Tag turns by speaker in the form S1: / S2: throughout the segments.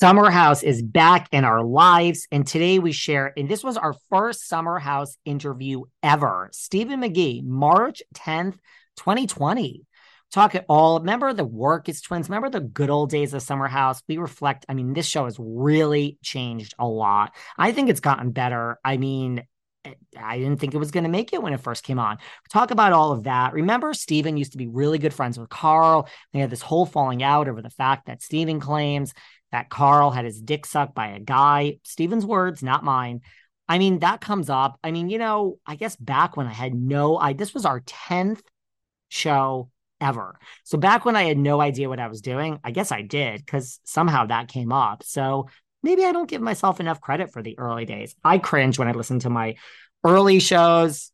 S1: Summer House is back in our lives. And today we share, and this was our first Summer House interview ever. Stephen McGee, March 10th, 2020. Talk it all. Remember the Wirkus twins. Remember the good old days of Summer House. We reflect. I mean, this show has really changed a lot. I think it's gotten better. I mean, I didn't think it was going to make it when it first came on. Talk about all of that. Remember, Stephen used to be really good friends with Carl. They had this whole falling out over the fact that Stephen claims that Carl had his dick sucked by a guy. Stephen's words, not mine. I mean, that comes up. I mean, you know, I guess back when I had no I this was our 10th show ever. So back when I had no idea what I was doing, I guess I did because somehow that came up. So maybe I don't give myself enough credit for the early days. I cringe when I listen to my early shows.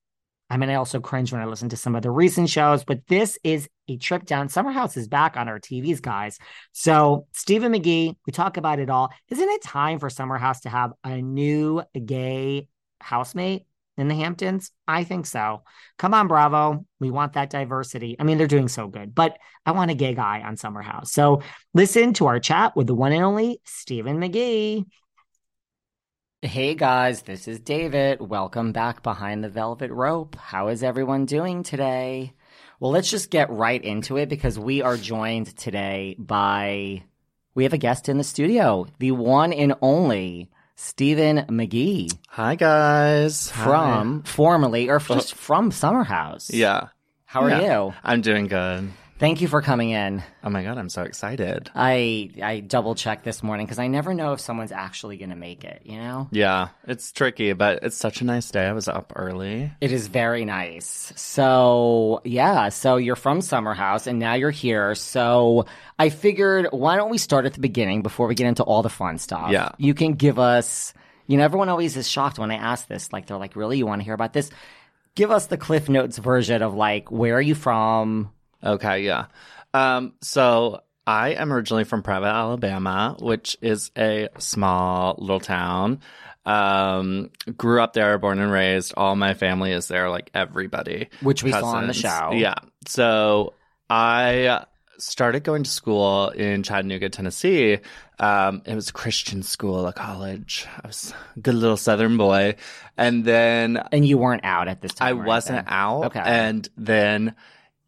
S1: I mean, I also cringe when I listen to some of the recent shows, but this is a trip down. Summer House is back on our TVs, guys. So, Stephen McGee, we talk about it all. Isn't it time for Summer House to have a new gay housemate in the Hamptons? I think so. Come on, Bravo. We want that diversity. I mean, they're doing so good, but I want a gay guy on Summer House. So, listen to our chat with the one and only Stephen McGee. Hey guys, this is David. Welcome back behind the velvet rope. How is everyone doing today? Well, let's just get right into it because we are joined today by we have a guest in the studio, the one and only Stephen McGee.
S2: Hi guys.
S1: From
S2: Hi.
S1: formerly or just from Summer House.
S2: Yeah.
S1: How are
S2: Yeah.
S1: you?
S2: I'm doing good.
S1: Thank you for coming in.
S2: Oh my god, I'm so excited.
S1: I I double checked this morning because I never know if someone's actually going to make it. You know,
S2: Yeah, it's tricky, but it's such a nice day. I was up early.
S1: it is very nice. So yeah, so you're from Summer House and now you're here. So I figured, why don't we start at the beginning before we get into all the fun stuff?
S2: Yeah.
S1: you can give us. You know, everyone always is shocked when I ask this. Like they're like, "Really, you want to hear about this?" Give us the Cliff Notes version of like, where are you from?
S2: Okay, yeah. Um, so I am originally from Prattville, Alabama, which is a small little town. Um, grew up there, born and raised. All my family is there, like everybody.
S1: Which we saw on the show.
S2: Yeah. So I started going to school in Chattanooga, Tennessee. Um, it was a Christian school, a college. I was a good little Southern boy. And then
S1: And you weren't out at this time.
S2: I wasn't
S1: then?
S2: out.
S1: Okay.
S2: And then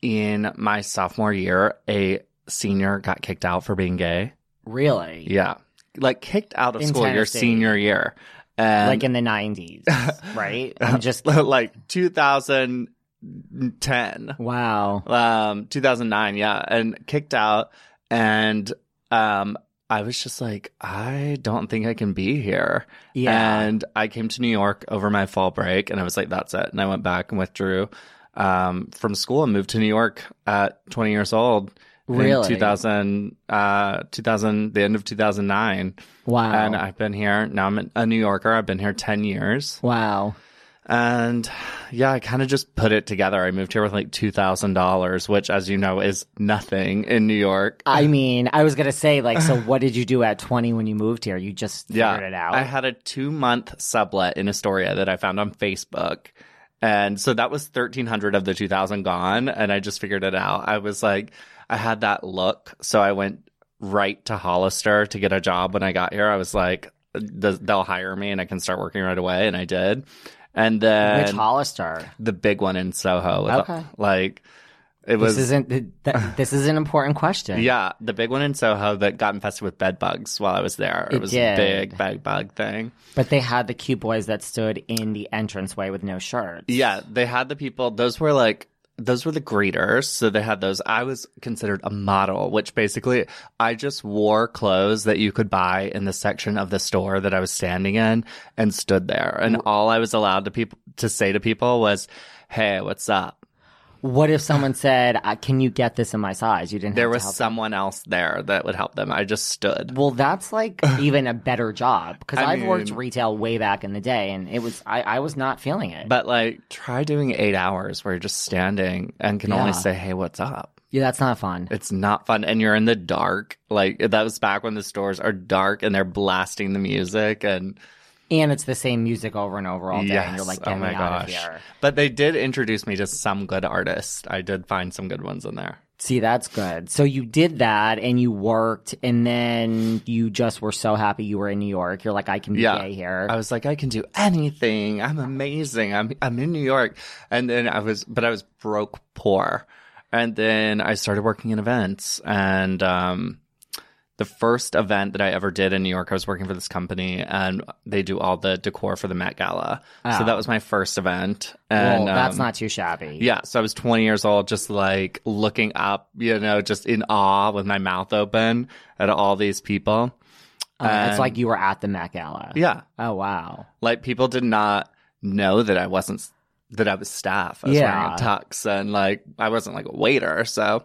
S2: in my sophomore year, a senior got kicked out for being gay.
S1: Really?
S2: Yeah. Like kicked out of
S1: In
S2: school your senior year. And
S1: like in the 90s, right? I'm just
S2: like 2010.
S1: wow.
S2: um 2009 yeah and kicked out and um i was just like i don't think i can be here
S1: Yeah.
S2: and i came to new york over my fall break and i was like that's it and i went back and withdrew um from school and moved to new york at 20 years old
S1: Really?
S2: in 2000 uh 2000 the end of 2009
S1: Wow.
S2: and i've been here now i'm a new yorker i've been here 10 years
S1: wow.
S2: and yeah, I kind of just put it together. I moved here with like $2,000, which, as you know, is nothing in New York.
S1: I mean, I was going to say, like, so what did you do at 20 when you moved here? You just figured
S2: yeah.
S1: it out?
S2: I had a two month sublet in Astoria that I found on Facebook. And so that was 1300 of the 2000 gone. And I just figured it out. I was like, I had that look. So I went right to Hollister to get a job when I got here. I was like, they'll hire me and I can start working right away. And I did. And then
S1: Which Hollister?
S2: the big one in Soho. With
S1: Okay.
S2: like it was
S1: This isn't, th- this is an important question.
S2: yeah, the big one in Soho that got infested with bed bugs while I was there. It,
S1: It
S2: was
S1: did.
S2: a big bed bug thing.
S1: But they had the cute boys that stood in the entranceway with no shirts.
S2: Yeah, they had the people. Those were like those were the greeters. So they had those. I was considered a model, which basically I just wore clothes that you could buy in the section of the store that I was standing in and stood there. And all I was allowed to people to say to people was, "Hey, what's up?"
S1: What if someone said, uh, "Can you get this in my size?" You didn't.
S2: There
S1: have to
S2: was
S1: help them.
S2: someone else there that would help them. I just stood.
S1: Well, that's like even a better job because I've worked retail way back in the day, and it was I, I was not feeling it.
S2: But like, try doing eight hours where you're just standing and can
S1: Yeah.
S2: only say, "Hey, what's up?"
S1: yeah, that's not fun.
S2: It's not fun, and you're in the dark. Like that was back when the stores are dark and they're blasting the music, and
S1: And it's the same music over and over all day,
S2: yes,
S1: and you're like,
S2: oh my
S1: me out of
S2: gosh!
S1: here."
S2: But they did introduce me to some good artists. I did find some good ones in there.
S1: See, that's good. So you did that, and you worked, and then you just were so happy you were in New York. You're like, "I can be
S2: Yeah.
S1: gay here."
S2: I was like, I can do anything. I'm amazing. I'm I'm in New York. And then I was but I was broke poor. And then I started working in events and um the first event that I ever did in New York, I was working for this company and they do all the decor for the Met Gala. So
S1: Oh.
S2: that was my first event.
S1: well,
S2: And
S1: that's
S2: um,
S1: not too shabby.
S2: yeah, so I was 20 years old, just like looking up, you know, just in awe with my mouth open at all these people.
S1: Uh, it's like you were at the Met Gala.
S2: Yeah,
S1: Oh wow.
S2: like people did not know that I wasn't that I was staff. I was
S1: Yeah.
S2: wearing a tux and like I wasn't like a waiter. So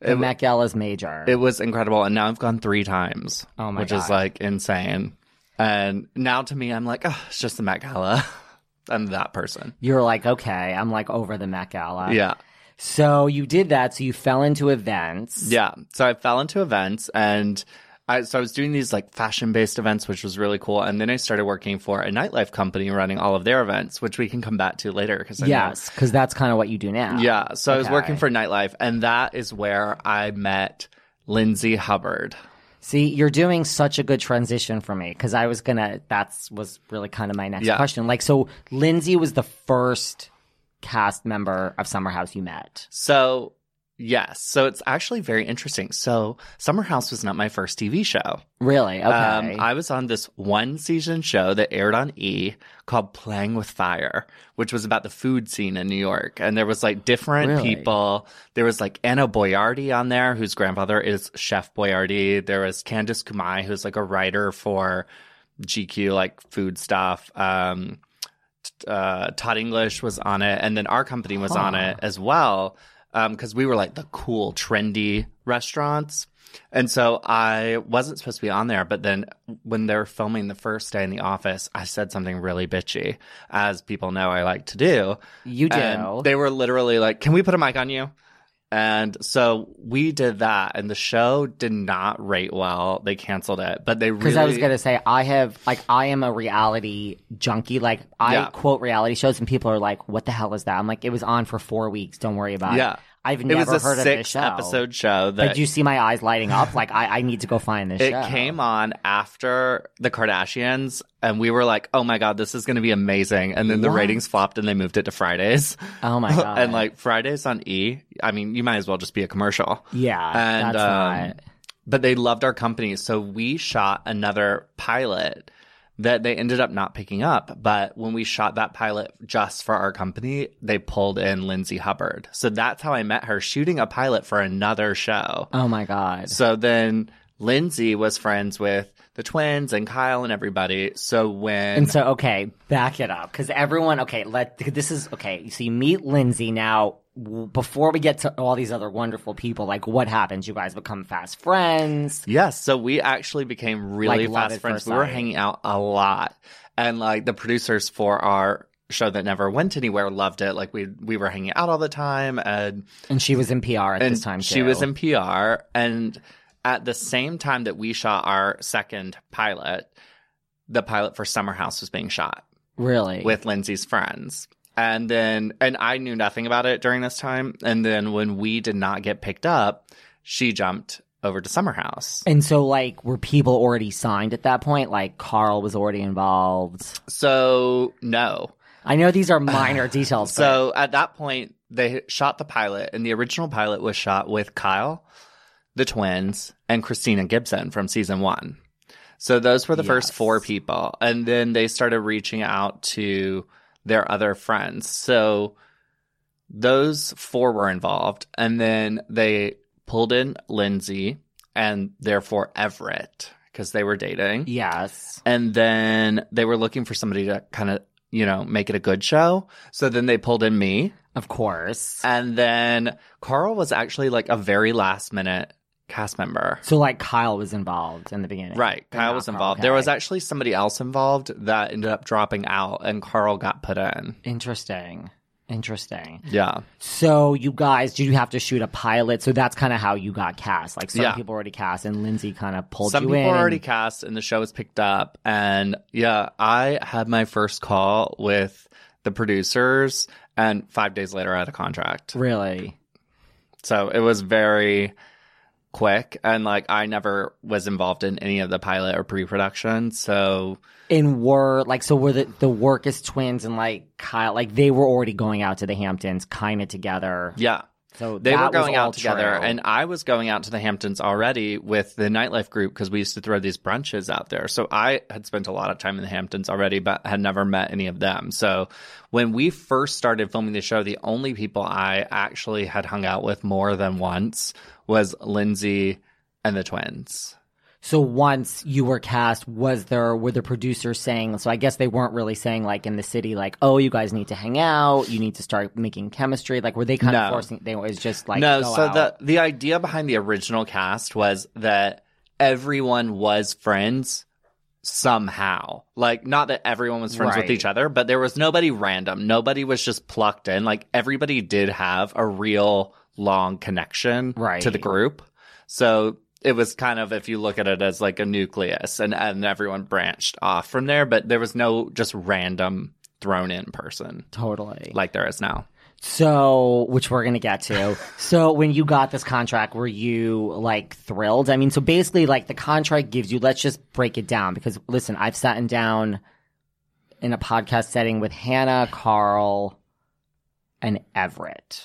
S1: The
S2: it,
S1: Met Gala's major.
S2: it was incredible. And now I've gone three times.
S1: Oh my God.
S2: which is like insane. And now to me, I'm like, oh, it's just the Met Gala. I'm that person.
S1: You're like, okay, I'm like over the Met Gala.
S2: Yeah.
S1: So you did that. So you fell into events.
S2: Yeah. So I fell into events and I so I was doing these like fashion based events, which was really cool. And then I started working for a nightlife company running all of their events, which we can come back to later because
S1: Yes, because that's kind of what you do now.
S2: Yeah. So I was working for nightlife, and that is where I met Lindsay Hubbard.
S1: See, you're doing such a good transition for me because I was gonna. That's was really kind of my next
S2: Yeah.
S1: question. Like, so Lindsay was the first cast member of Summer House you met.
S2: So yes, so it's actually very interesting. So Summer House was not my first TV show.
S1: Really? Okay.
S2: Um, I was on this one season show that aired on E called Playing with Fire, which was about the food scene in New York. And there was like different
S1: Really?
S2: people. There was like Anna Boiardi on there, whose grandfather is Chef Boyardee. There was Candice Kumai, who's like a writer for GQ, like food stuff. Um, uh, Todd English was on it, and then our company was on it as well Um, because we were like the cool, trendy restaurants. And so I wasn't supposed to be on there, but then when they were filming the first day in the office, I said something really bitchy, as people know I like to do.
S1: you do.
S2: And they were literally like, "Can we put a mic on you?" And so we did that, and the show did not rate well. They canceled it, but they
S1: Because
S2: really
S1: I was gonna say I have like I am a reality junkie. Like I
S2: Yeah.
S1: quote reality shows and people are like, "What the hell is that?" I'm like, "It was on for four weeks. Don't worry about it.
S2: Yeah.
S1: it." I've
S2: It
S1: never
S2: was a
S1: heard of this
S2: six
S1: show.
S2: episode show
S1: But
S2: that
S1: do you see my eyes lighting up? Like I, I need to go find this
S2: it
S1: show.
S2: came on after the Kardashians, and we were like, "Oh my god, this is going to be amazing!" And then the ratings flopped, and they moved it to Fridays.
S1: Oh my god!
S2: and like Fridays on E, I mean, you might as well just be a commercial.
S1: yeah,
S2: and
S1: that's
S2: um,
S1: not.
S2: but they loved our company, so we shot another pilot that they ended up not picking up. But when we shot that pilot just for our company, they pulled in Lindsay Hubbard. So that's how I met her, shooting a pilot for another show.
S1: Oh my god!
S2: So then Lindsay was friends with the twins and Kyle and everybody. So when
S1: And so, okay, back it up because everyone. Okay, let this is okay. So you meet Lindsay now. Before we get to all these other wonderful people, like what happens? You guys become fast friends.
S2: Yes, so we actually became really
S1: Like,
S2: fast friends. We were hanging out a lot, and like the producers for our show that never went anywhere loved it. Like we we were hanging out all the time, and
S1: And she was in PR at this time.
S2: she
S1: too.
S2: was in PR, and at the same time that we shot our second pilot, the pilot for Summer House was being shot
S1: really
S2: with Lindsay's friends. And then, and I knew nothing about it during this time. And then when we did not get picked up, she jumped over to Summer House.
S1: And so, like, were people already signed at that point? Like, Carl was already involved.
S2: So, no.
S1: I know these are minor details. but-
S2: So at that point, they shot the pilot, and the original pilot was shot with Kyle, the twins, and Christina Gibson from season one. So those were the first four people. And then they started reaching out to their other friends. So those four were involved. And then they pulled in Lindsay and therefore Everett because they were dating.
S1: yes.
S2: And then they were looking for somebody to kind of, you know, make it a good show. So then they pulled in me.
S1: Of course.
S2: And then Carl was actually like a very last minute cast member.
S1: So, like, Kyle was involved in the beginning.
S2: Right. Kyle was involved.
S1: okay.
S2: There was actually somebody else involved that ended up dropping out and Carl got put in.
S1: Interesting. Interesting.
S2: Yeah.
S1: So, you guys, did you have to shoot a pilot? So, that's kind of how you got cast. Like, some
S2: Yeah.
S1: people already cast, and Lindsay kind of pulled
S2: Some
S1: you
S2: people
S1: in.
S2: were already cast and the show was picked up. And yeah, I had my first call with the producers and five days later I had a contract.
S1: Really?
S2: So it was very quick and like I never was involved in any of the pilot or pre-production. So
S1: And were like so were the the Wirkus twins and like Kyle like they were already going out to the Hamptons kind of together.
S2: yeah,
S1: So
S2: they were going out together
S1: true.
S2: and I was going out to the Hamptons already with the nightlife group because we used to throw these brunches out there. So I had spent a lot of time in the Hamptons already but had never met any of them. So when we first started filming the show, the only people I actually had hung out with more than once was Lindsay and the twins.
S1: So once you were cast, was there were the producers saying? So I guess they weren't really saying like in the city, like, oh, you guys need to hang out, you need to start making chemistry. Like, were they kind
S2: No.
S1: of forcing? They was just like,
S2: no, so
S1: out.
S2: the the idea behind the original cast was that everyone was friends somehow. Like not that everyone was friends with each other, but there was nobody random. Nobody was just plucked in. Like everybody did have a real long connection
S1: Right.
S2: to the group. So it was kind of if you look at it as like a nucleus and and everyone branched off from there, but there was no just random thrown in person
S1: totally.
S2: like there is now.
S1: So, which we're gonna get to. so, when you got this contract, were you like thrilled? I mean, so basically, like the contract gives you. Let's just break it down because listen, I've sat down in a podcast setting with Hannah, Carl, and Everett.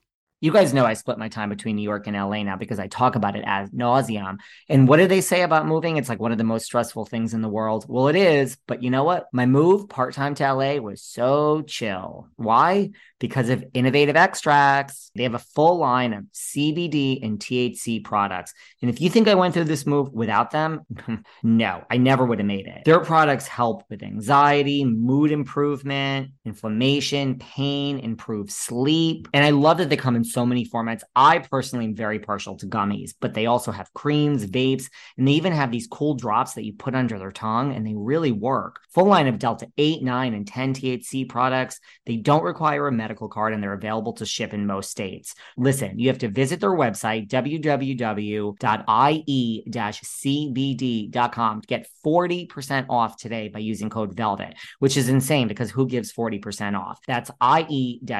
S1: You guys know I split my time between New York and LA now because I talk about it as nauseum. And what do they say about moving? It's like one of the most stressful things in the world. Well, it is. But you know what? My move part time to LA was so chill. Why? Because of innovative extracts. They have a full line of CBD and THC products. And if you think I went through this move without them, no, I never would have made it. Their products help with anxiety, mood improvement, inflammation, pain, improve sleep. And I love that they come in so many formats. I personally am very partial to gummies, but they also have creams, vapes, and they even have these cool drops that you put under their tongue and they really work. Full line of Delta 8, 9, and 10 THC products. They don't require a medical card and they're available to ship in most states. Listen, you have to visit their website, www.ie-cbd.com to get 40% off today by using code VELVET, which is insane because who gives 40% off? That's ie-cbd.com.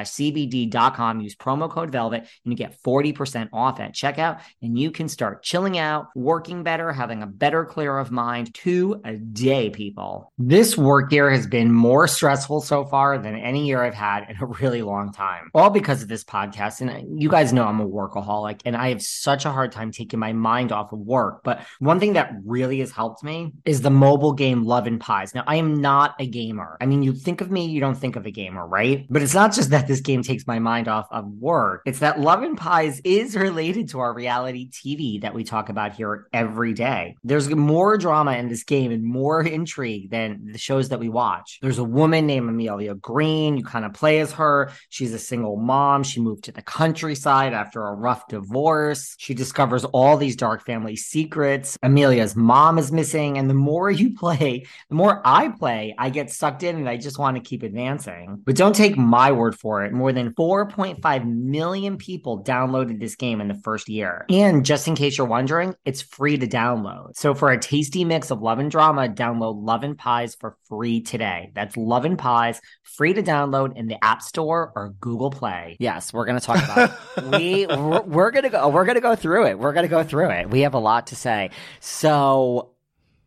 S1: Use promo code VELVET and you get 40% off at checkout and you can start chilling out, working better, having a better clear of mind to a day, people. This work year has been more stressful so far than any year I've had in a really long time. All because of this podcast. And uh, you guys know I'm a workaholic and I have such a hard time taking my mind off of work. But one thing that really has helped me is the mobile game Love and Pies. Now, I am not a gamer. I mean, you think of me, you don't think of a gamer, right? But it's not just that this game takes my mind off of work. It's that Love and Pies is related to our reality TV that we talk about here every day. There's more drama in this game and more intrigue than the shows that we watch. There's a woman named Amelia Green. You kind of play as her. She's a single mom. She moved to the countryside after a rough divorce. She discovers all these dark family secrets. Amelia's mom is missing. And the more you play, the more I play, I get sucked in and I just want to keep advancing. But don't take my word for it. More than 4.5 million people downloaded this game in the first year. And just in case you're wondering, it's free to download. So for a tasty mix of love and drama, download Love and Pies for free today. That's Love and Pies, free to download in the App Store or Google Play. Yes, we're going to talk about it. we we're, we're going to go we're going to go through it. We're going to go through it. We have a lot to say. So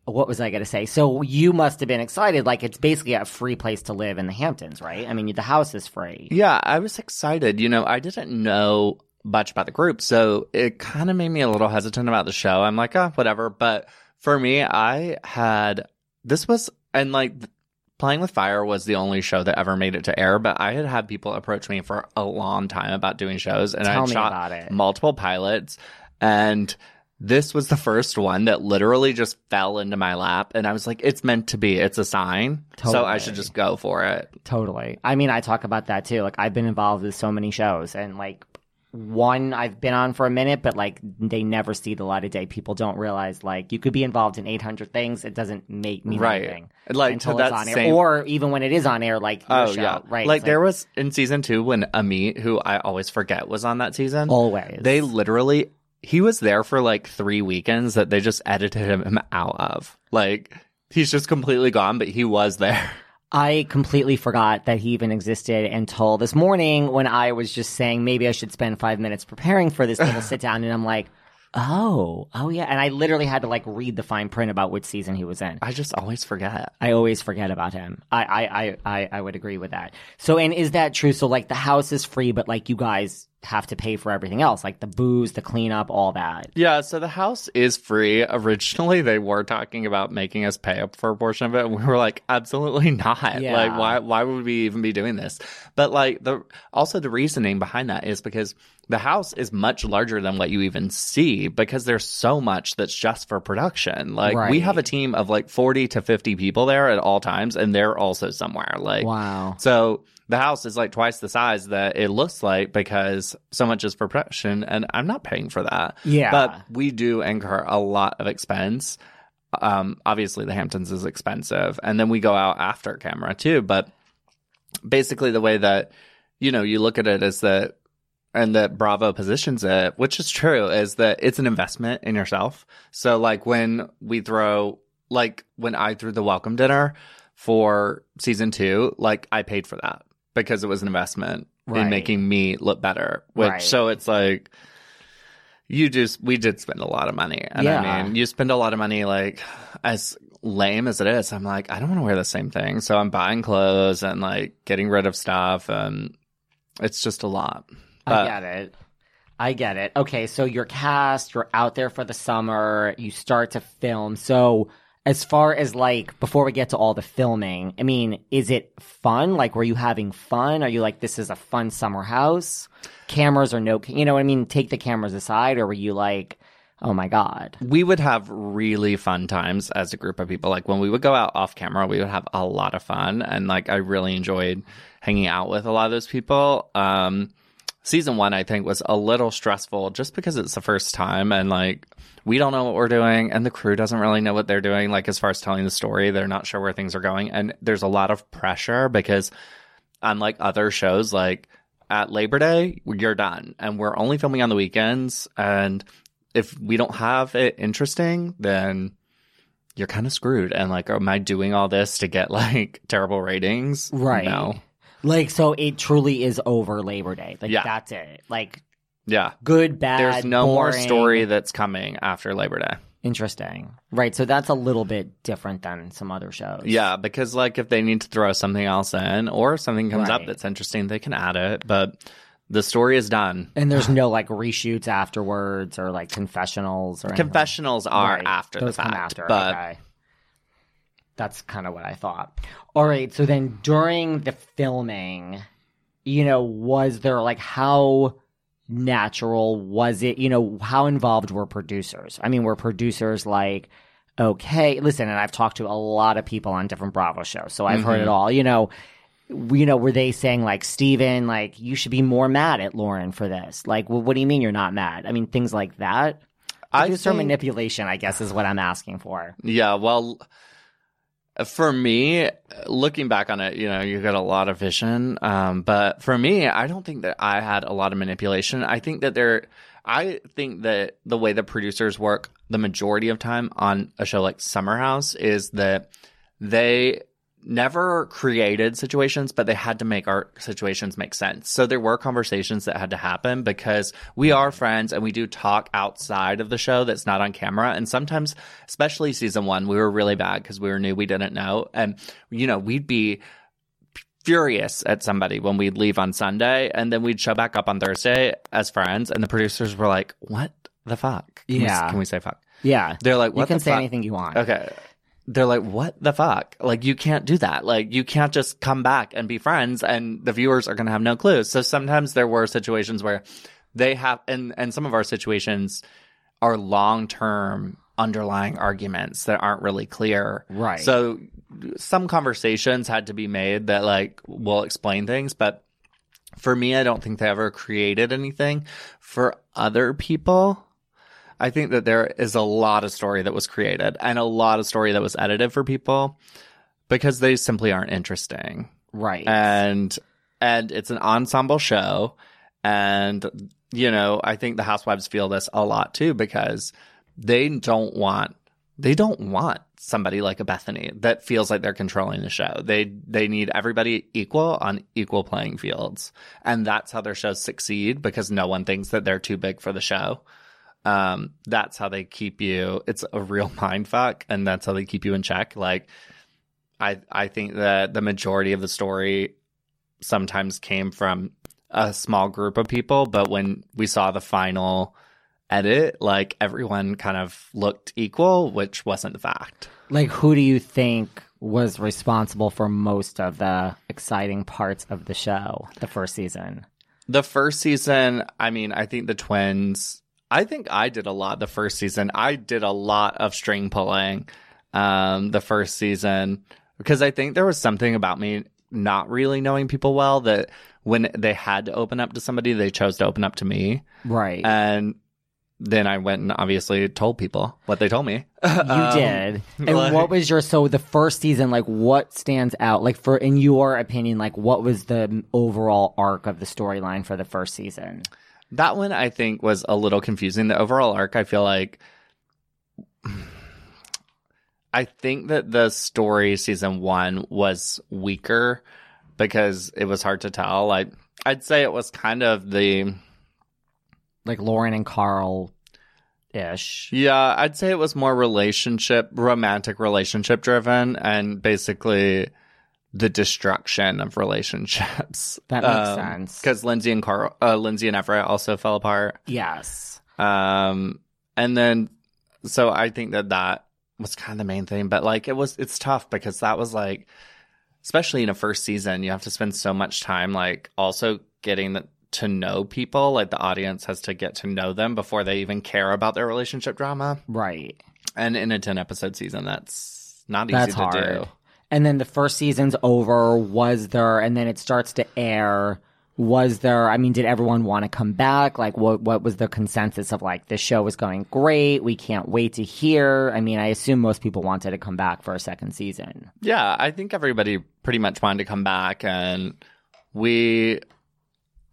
S1: what was I going to say? So you must have been excited. Like it's basically a free place to live in the Hamptons, right? I mean, the house is free.
S2: Yeah, I was excited. You know, I didn't know much about the group, so it kind of made me a little hesitant about the show. I'm like, oh, whatever. But for me, I had this was and like Playing with Fire was the only show that ever made it to air, but I had had people approach me for a long time about doing shows, and
S1: Tell
S2: I shot multiple pilots, and this was the first one that literally just fell into my lap, and I was like, "It's meant to be. It's a sign, so I should just go for it."
S1: Totally. I mean, I talk about that too. Like I've been involved with so many shows and like one I've been on for a minute, but like they never see the light of day. People don't realize like you could be involved in 800 things. It doesn't make me
S2: Right.
S1: anything
S2: Like,
S1: until it's on air, or even when it is on air, like
S2: Oh
S1: show,
S2: yeah,
S1: right?
S2: Like
S1: It's
S2: there was in season two when Amit, who I always forget was on that season.
S1: always
S2: They literally, he was there for like three weekends that they just edited him out of. Like he's just completely gone, but he was there.
S1: I completely forgot that he even existed until this morning when I was just saying maybe I should spend five minutes preparing for this little sit down, and I'm like, oh, oh yeah, and I literally had to like read the fine print about which season he was in.
S2: I just always forget.
S1: I always forget about him. I, I, I, I, I would agree with that. So, and is that true? So, like, the house is free, but like, you guys have to pay for everything else, like the booze, the cleanup, all that.
S2: Yeah, so the house is free. Originally, they were talking about making us pay up for a portion of it, and we were like, absolutely not.
S1: Yeah.
S2: Like, why? Why would we even be doing this? But like the also the reasoning behind that is because the house is much larger than what you even see because there's so much that's just for production. Like we have a team of like forty to fifty people there at all times, and they're also somewhere. Like
S1: Wow.
S2: so the house is like twice the size that it looks like because so much is for production, and I'm not paying for that.
S1: Yeah.
S2: But we do incur a lot of expense. Um, obviously, the Hamptons is expensive, and then we go out after camera too. But basically the way that you know you look at it is that and that Bravo positions it, which is true, is that it's an investment in yourself. So like when we throw like when I threw the welcome dinner for season two, like I paid for that because it was an investment
S1: Right.
S2: in making me look better. Which
S1: Right.
S2: so it's like you just we did spend a lot of money. And
S1: Yeah.
S2: I mean you spend a lot of money like as lame as it is, I'm like, I don't want to wear the same thing. So I'm buying clothes and like getting rid of stuff and it's just a lot.
S1: I get it. I get it. Okay, so you're cast, you're out there for the summer, you start to film. So, as far as like before we get to all the filming, I mean, is it fun? Like, were you having fun? Are you like, this is a fun summer house? Cameras or no, you know what I mean? Take the cameras aside, or were you like, oh my God?
S2: we would have really fun times as a group of people. Like when we would go out off camera, we would have a lot of fun. And like I really enjoyed hanging out with a lot of those people. Um, season one, I think, was a little stressful just because it's the first time and like we don't know what we're doing and the crew doesn't really know what they're doing. Like as far as telling the story, they're not sure where things are going. And there's a lot of pressure because unlike other shows, like at Labor Day, you're done and we're only filming on the weekends. And if we don't have it interesting, then you're kind of screwed. And like, am I doing all this to get like terrible ratings?
S1: Right.
S2: No.
S1: Like, so it truly is over Labor Day. Like,
S2: Yeah.
S1: that's it. Like,
S2: Yeah.
S1: good, bad.
S2: There's no more
S1: boring.
S2: story that's coming after Labor Day.
S1: Interesting. Right. So that's a little bit different than some other shows.
S2: Yeah, because like if they need to throw something else in or if something comes up
S1: Right.
S2: that's interesting, they can add it. But the story is done.
S1: And there's no like reshoots afterwards or like confessionals or anything.
S2: Confessionals are
S1: Right.
S2: after
S1: Those
S2: the
S1: come
S2: fact,
S1: after.
S2: but
S1: okay. That's kind of what I thought. All right. So then during the filming, you know, was there like how natural was it? You know, how involved were producers? I mean, were producers like, okay, listen, and I've talked to a lot of people on different Bravo shows, so I've heard it mm-hmm. all. You know, you know, were they saying like, Stephen, like, you should be more mad at Lauren for this? Like, well, what do you mean you're not mad? I mean, things like that.
S2: I
S1: Producer
S2: think-
S1: manipulation, I guess, is what I'm asking for.
S2: Yeah, well, for me, looking back on it, you know, you got a lot of vision. Um, but for me, I don't think that I had a lot of manipulation. I think that there, I think that the way the producers work the majority of time on a show like Summer House is that they never created situations, but they had to make our situations make sense. So there were conversations that had to happen because we are friends and we do talk outside of the show that's not on camera. And sometimes, especially season one, we were really bad because we were new, we didn't know. And, you know, we'd be furious at somebody when we'd leave on Sunday and then we'd show back up on Thursday as friends. And the producers were like, what the fuck? Can we-
S1: Yeah.
S2: can we say fuck?
S1: Yeah.
S2: They're like,
S1: you can say
S2: fuck?
S1: anything you want.
S2: Okay. They're like, what the fuck? Like, you can't do that. Like, you can't just come back and be friends and the viewers are going to have no clues. So sometimes there were situations where they have, and, and some of our situations are long term underlying arguments that aren't really clear.
S1: Right.
S2: So some conversations had to be made that like will explain things, but for me, I don't think they ever created anything. For other people, I think that there is a lot of story that was created and a lot of story that was edited for people because they simply aren't interesting.
S1: Right.
S2: And and it's an ensemble show and you know, I think the housewives feel this a lot too because they don't want they don't want somebody like a Bethenny that feels like they're controlling the show. They they need everybody equal on equal playing fields. And that's how their shows succeed because no one thinks that they're too big for the show. Um, that's how they keep you. It's a real mind fuck, and that's how they keep you in check. Like, I I think that the majority of the story sometimes came from a small group of people, but when we saw the final edit, like everyone kind of looked equal, which wasn't the fact.
S1: like, who do you think was responsible for most of the exciting parts of the show, the first season?
S2: The first season, I mean, I think the twins, I think I did a lot the first season. I did a lot of string pulling um, the first season because I think there was something about me not really knowing people well that when they had to open up to somebody, they chose to open up to me.
S1: Right.
S2: And then I went and obviously told people what they told me.
S1: You did. And
S2: like-
S1: what was your so the first season like what stands out like for in your opinion like what was the overall arc of the storyline for the first season?
S2: That one I think was a little confusing. The overall arc, I feel like I think that the story season one was weaker because it was hard to tell. Like I'd say it was kind of the
S1: Like Lauren and Carl ish.
S2: yeah, I'd say it was more relationship, romantic relationship driven, and basically the destruction of relationships.
S1: That makes sense.
S2: because Lindsay and Carl, uh, Lindsay and Everett also fell apart.
S1: Yes.
S2: Um, and then, so I think that that was kind of the main thing, but like it was, it's tough because that was like, especially in a first season, you have to spend so much time like also getting the, to know people. Like the audience has to get to know them before they even care about their relationship drama.
S1: Right.
S2: And in a 10 episode season, that's not easy
S1: That's
S2: to
S1: hard.
S2: do.
S1: And then the first season's over. Was there? And then it starts to air. Was there? I mean, did everyone want to come back? Like, what what was the consensus of like the show was going great? We can't wait to hear. I mean, I assume most people wanted to come back for a second season.
S2: Yeah, I think everybody pretty much wanted to come back, and we.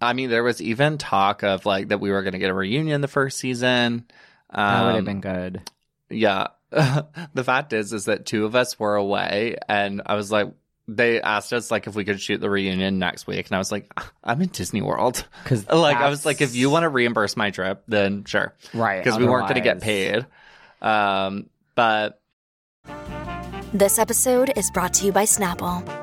S2: I mean, there was even talk of like that we were going to get a reunion the first season. Um,
S1: That would have been good.
S2: Yeah. the fact is, is that two of us were away, and I was like, they asked us like if we could shoot the reunion next week, and I was like, I'm in Disney World.
S1: Because
S2: Like, I was like, if you want to reimburse my trip, then sure,
S1: right,
S2: because we weren't going to get paid. Um, but
S3: This episode is brought to you by Snapple.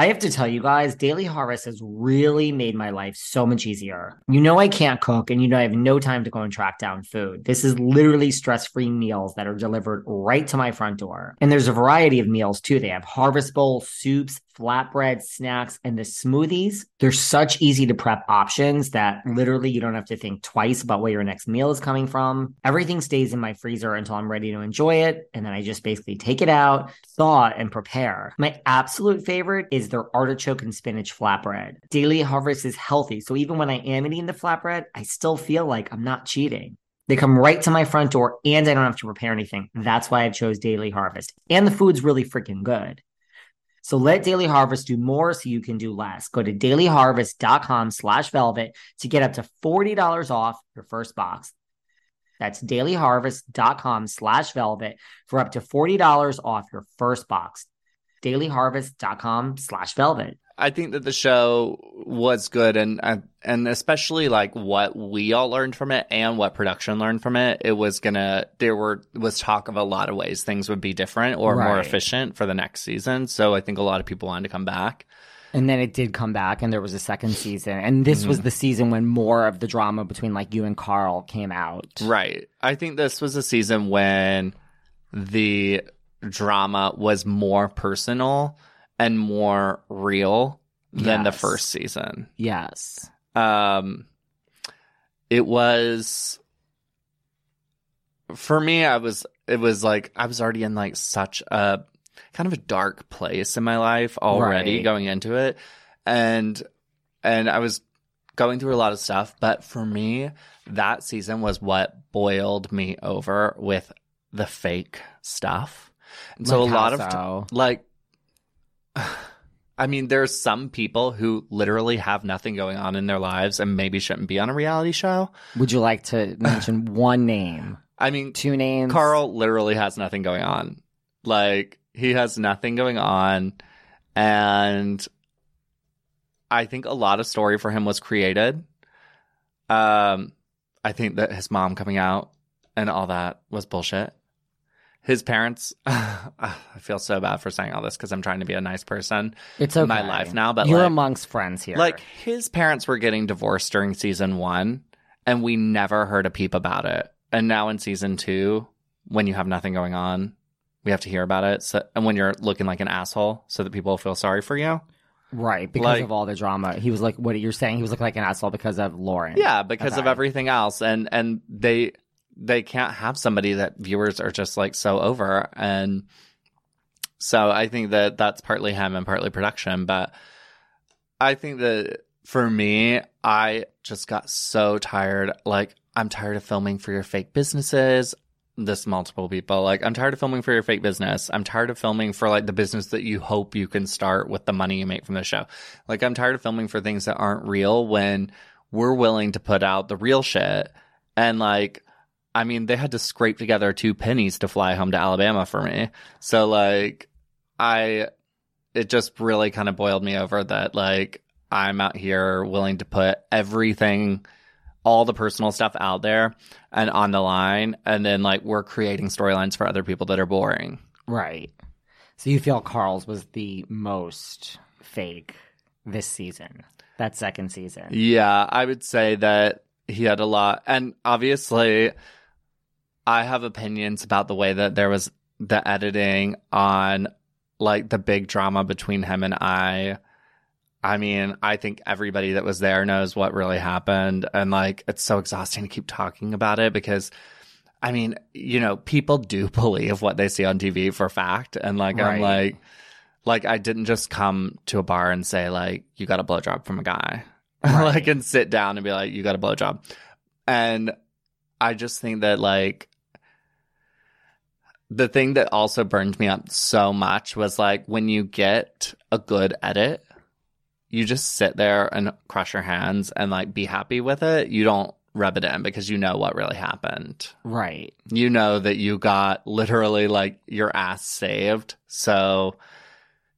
S1: I have to tell you guys, Daily Harvest has really made my life so much easier. You know, I can't cook and you know, I have no time to go and track down food. This is literally stress free meals that are delivered right to my front door. And there's a variety of meals too. They have harvest bowl, soups, flatbread, snacks, and the smoothies. They're such easy to prep options that literally you don't have to think twice about where your next meal is coming from. Everything stays in my freezer until I'm ready to enjoy it. And then I just basically take it out, thaw, and prepare. My absolute favorite is their artichoke and spinach flatbread. Daily Harvest is healthy. So even when I am eating the flatbread, I still feel like I'm not cheating. They come right to my front door and I don't have to prepare anything. That's why I chose Daily Harvest. And the food's really freaking good. So let Daily Harvest do more so you can do less. Go to dailyharvest.com slash velvet to get up to $40 off your first box. That's dailyharvest.com slash velvet for up to $40 off your first box. dailyharvest.com slash velvet.
S2: I think that the show was good, and and- and especially like what we all learned from it, and what production learned from it. It was gonna there were was talk of a lot of ways things would be different or more efficient for the next season. So I think a lot of people wanted to come back.
S1: And then it did come back and there was a second season. And this was mm-hmm. the season when more of the drama between like you and Carl came out.
S2: Right. I think this was a season when the drama was more personal and more real than the first season.
S1: Yes.
S2: um it was for me i was it was like i was already in like such a kind of a dark place in my life already
S1: Right.
S2: going into it and and i was going through a lot of stuff but for me that season was what boiled me over with the fake stuff and so a lot of like I mean, there's some people who literally have nothing going on in their lives and maybe shouldn't be on a reality show.
S1: Would you like to mention one name?
S2: I mean,
S1: two names.
S2: Carl literally has nothing going on. Like he has nothing going on, and I think a lot of story for him was created. Um, I think that his mom coming out and all that was bullshit. His parents, I feel so bad for saying all this because I'm trying to be a nice person
S1: It's okay.
S2: my life now, but
S1: you're
S2: like,
S1: amongst friends here.
S2: like his parents were getting divorced during season one, and we never heard a peep about it. And now in season two, when you have nothing going on, we have to hear about it. So, and when you're looking like an asshole, so that people feel sorry for you.
S1: right because
S2: like-
S1: of all the drama, he was like, "What are you're saying?" He was looking like an asshole because of Lauren.
S2: Yeah, because of everything else, and and they they can't have somebody that viewers are just like so over, and so I think that that's partly him and partly production, but I think that for me, I just got so tired. Like I'm tired of filming for your fake businesses. This multiple people like I'm tired of filming for your fake business. I'm tired of filming for like the business that you hope you can start with the money you make from the show. Like I'm tired of filming for things that aren't real when we're willing to put out the real shit. And like, I mean, they had to scrape together two pennies to fly home to Alabama for me. So like, I, it just really kind of boiled me over that like I'm out here willing to put everything, all the personal stuff out there and on the line. And then like we're creating storylines for other people that are boring.
S1: right. So you feel Carl's was the most fake this season, that second season.
S2: Yeah, I would say that he had a lot. And obviously, I have opinions about the way that there was the editing on like the big drama between him and I. I mean, I think everybody that was there knows what really happened. And like, it's so exhausting to keep talking about it because. I mean, you know, people do believe what they see on TV for fact. And like, I'm like, like I didn't just come to a bar and say like, you got a blowjob from a guy. like and sit down and be like, you got a blowjob. And I just think that like the thing that also burned me up so much was like when you get a good edit, you just sit there and crush your hands and like be happy with it. You don't rub it in because you know what really happened.
S1: Right.
S2: You know that you got literally like your ass saved. So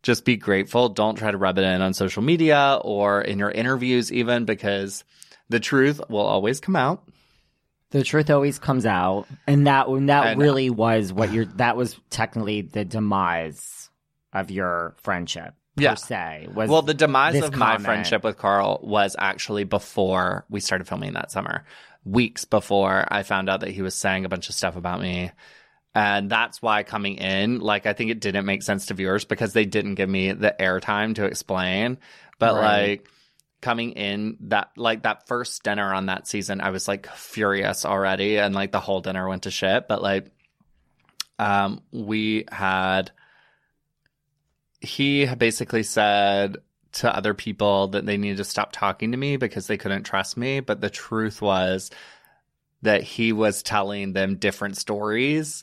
S2: just be grateful. Don't try to rub it in on social media or in your interviews, even because the truth will always come out.
S1: The truth always comes out, and that and that really was what your that was technically the demise of your friendship. Per
S2: Yeah.
S1: se was
S2: well, the demise of my friendship with Carl was actually before we started filming that summer. Weeks before I found out that he was saying a bunch of stuff about me. And that's why coming in, like, I think it didn't make sense to viewers because they didn't give me the airtime to explain. But,
S1: Right.
S2: like, coming in that, like, that first dinner on that season, I was, like, furious already. And, like, the whole dinner went to shit. But, like, um, we had he basically said to other people that they needed to stop talking to me because they couldn't trust me. But the truth was that he was telling them different stories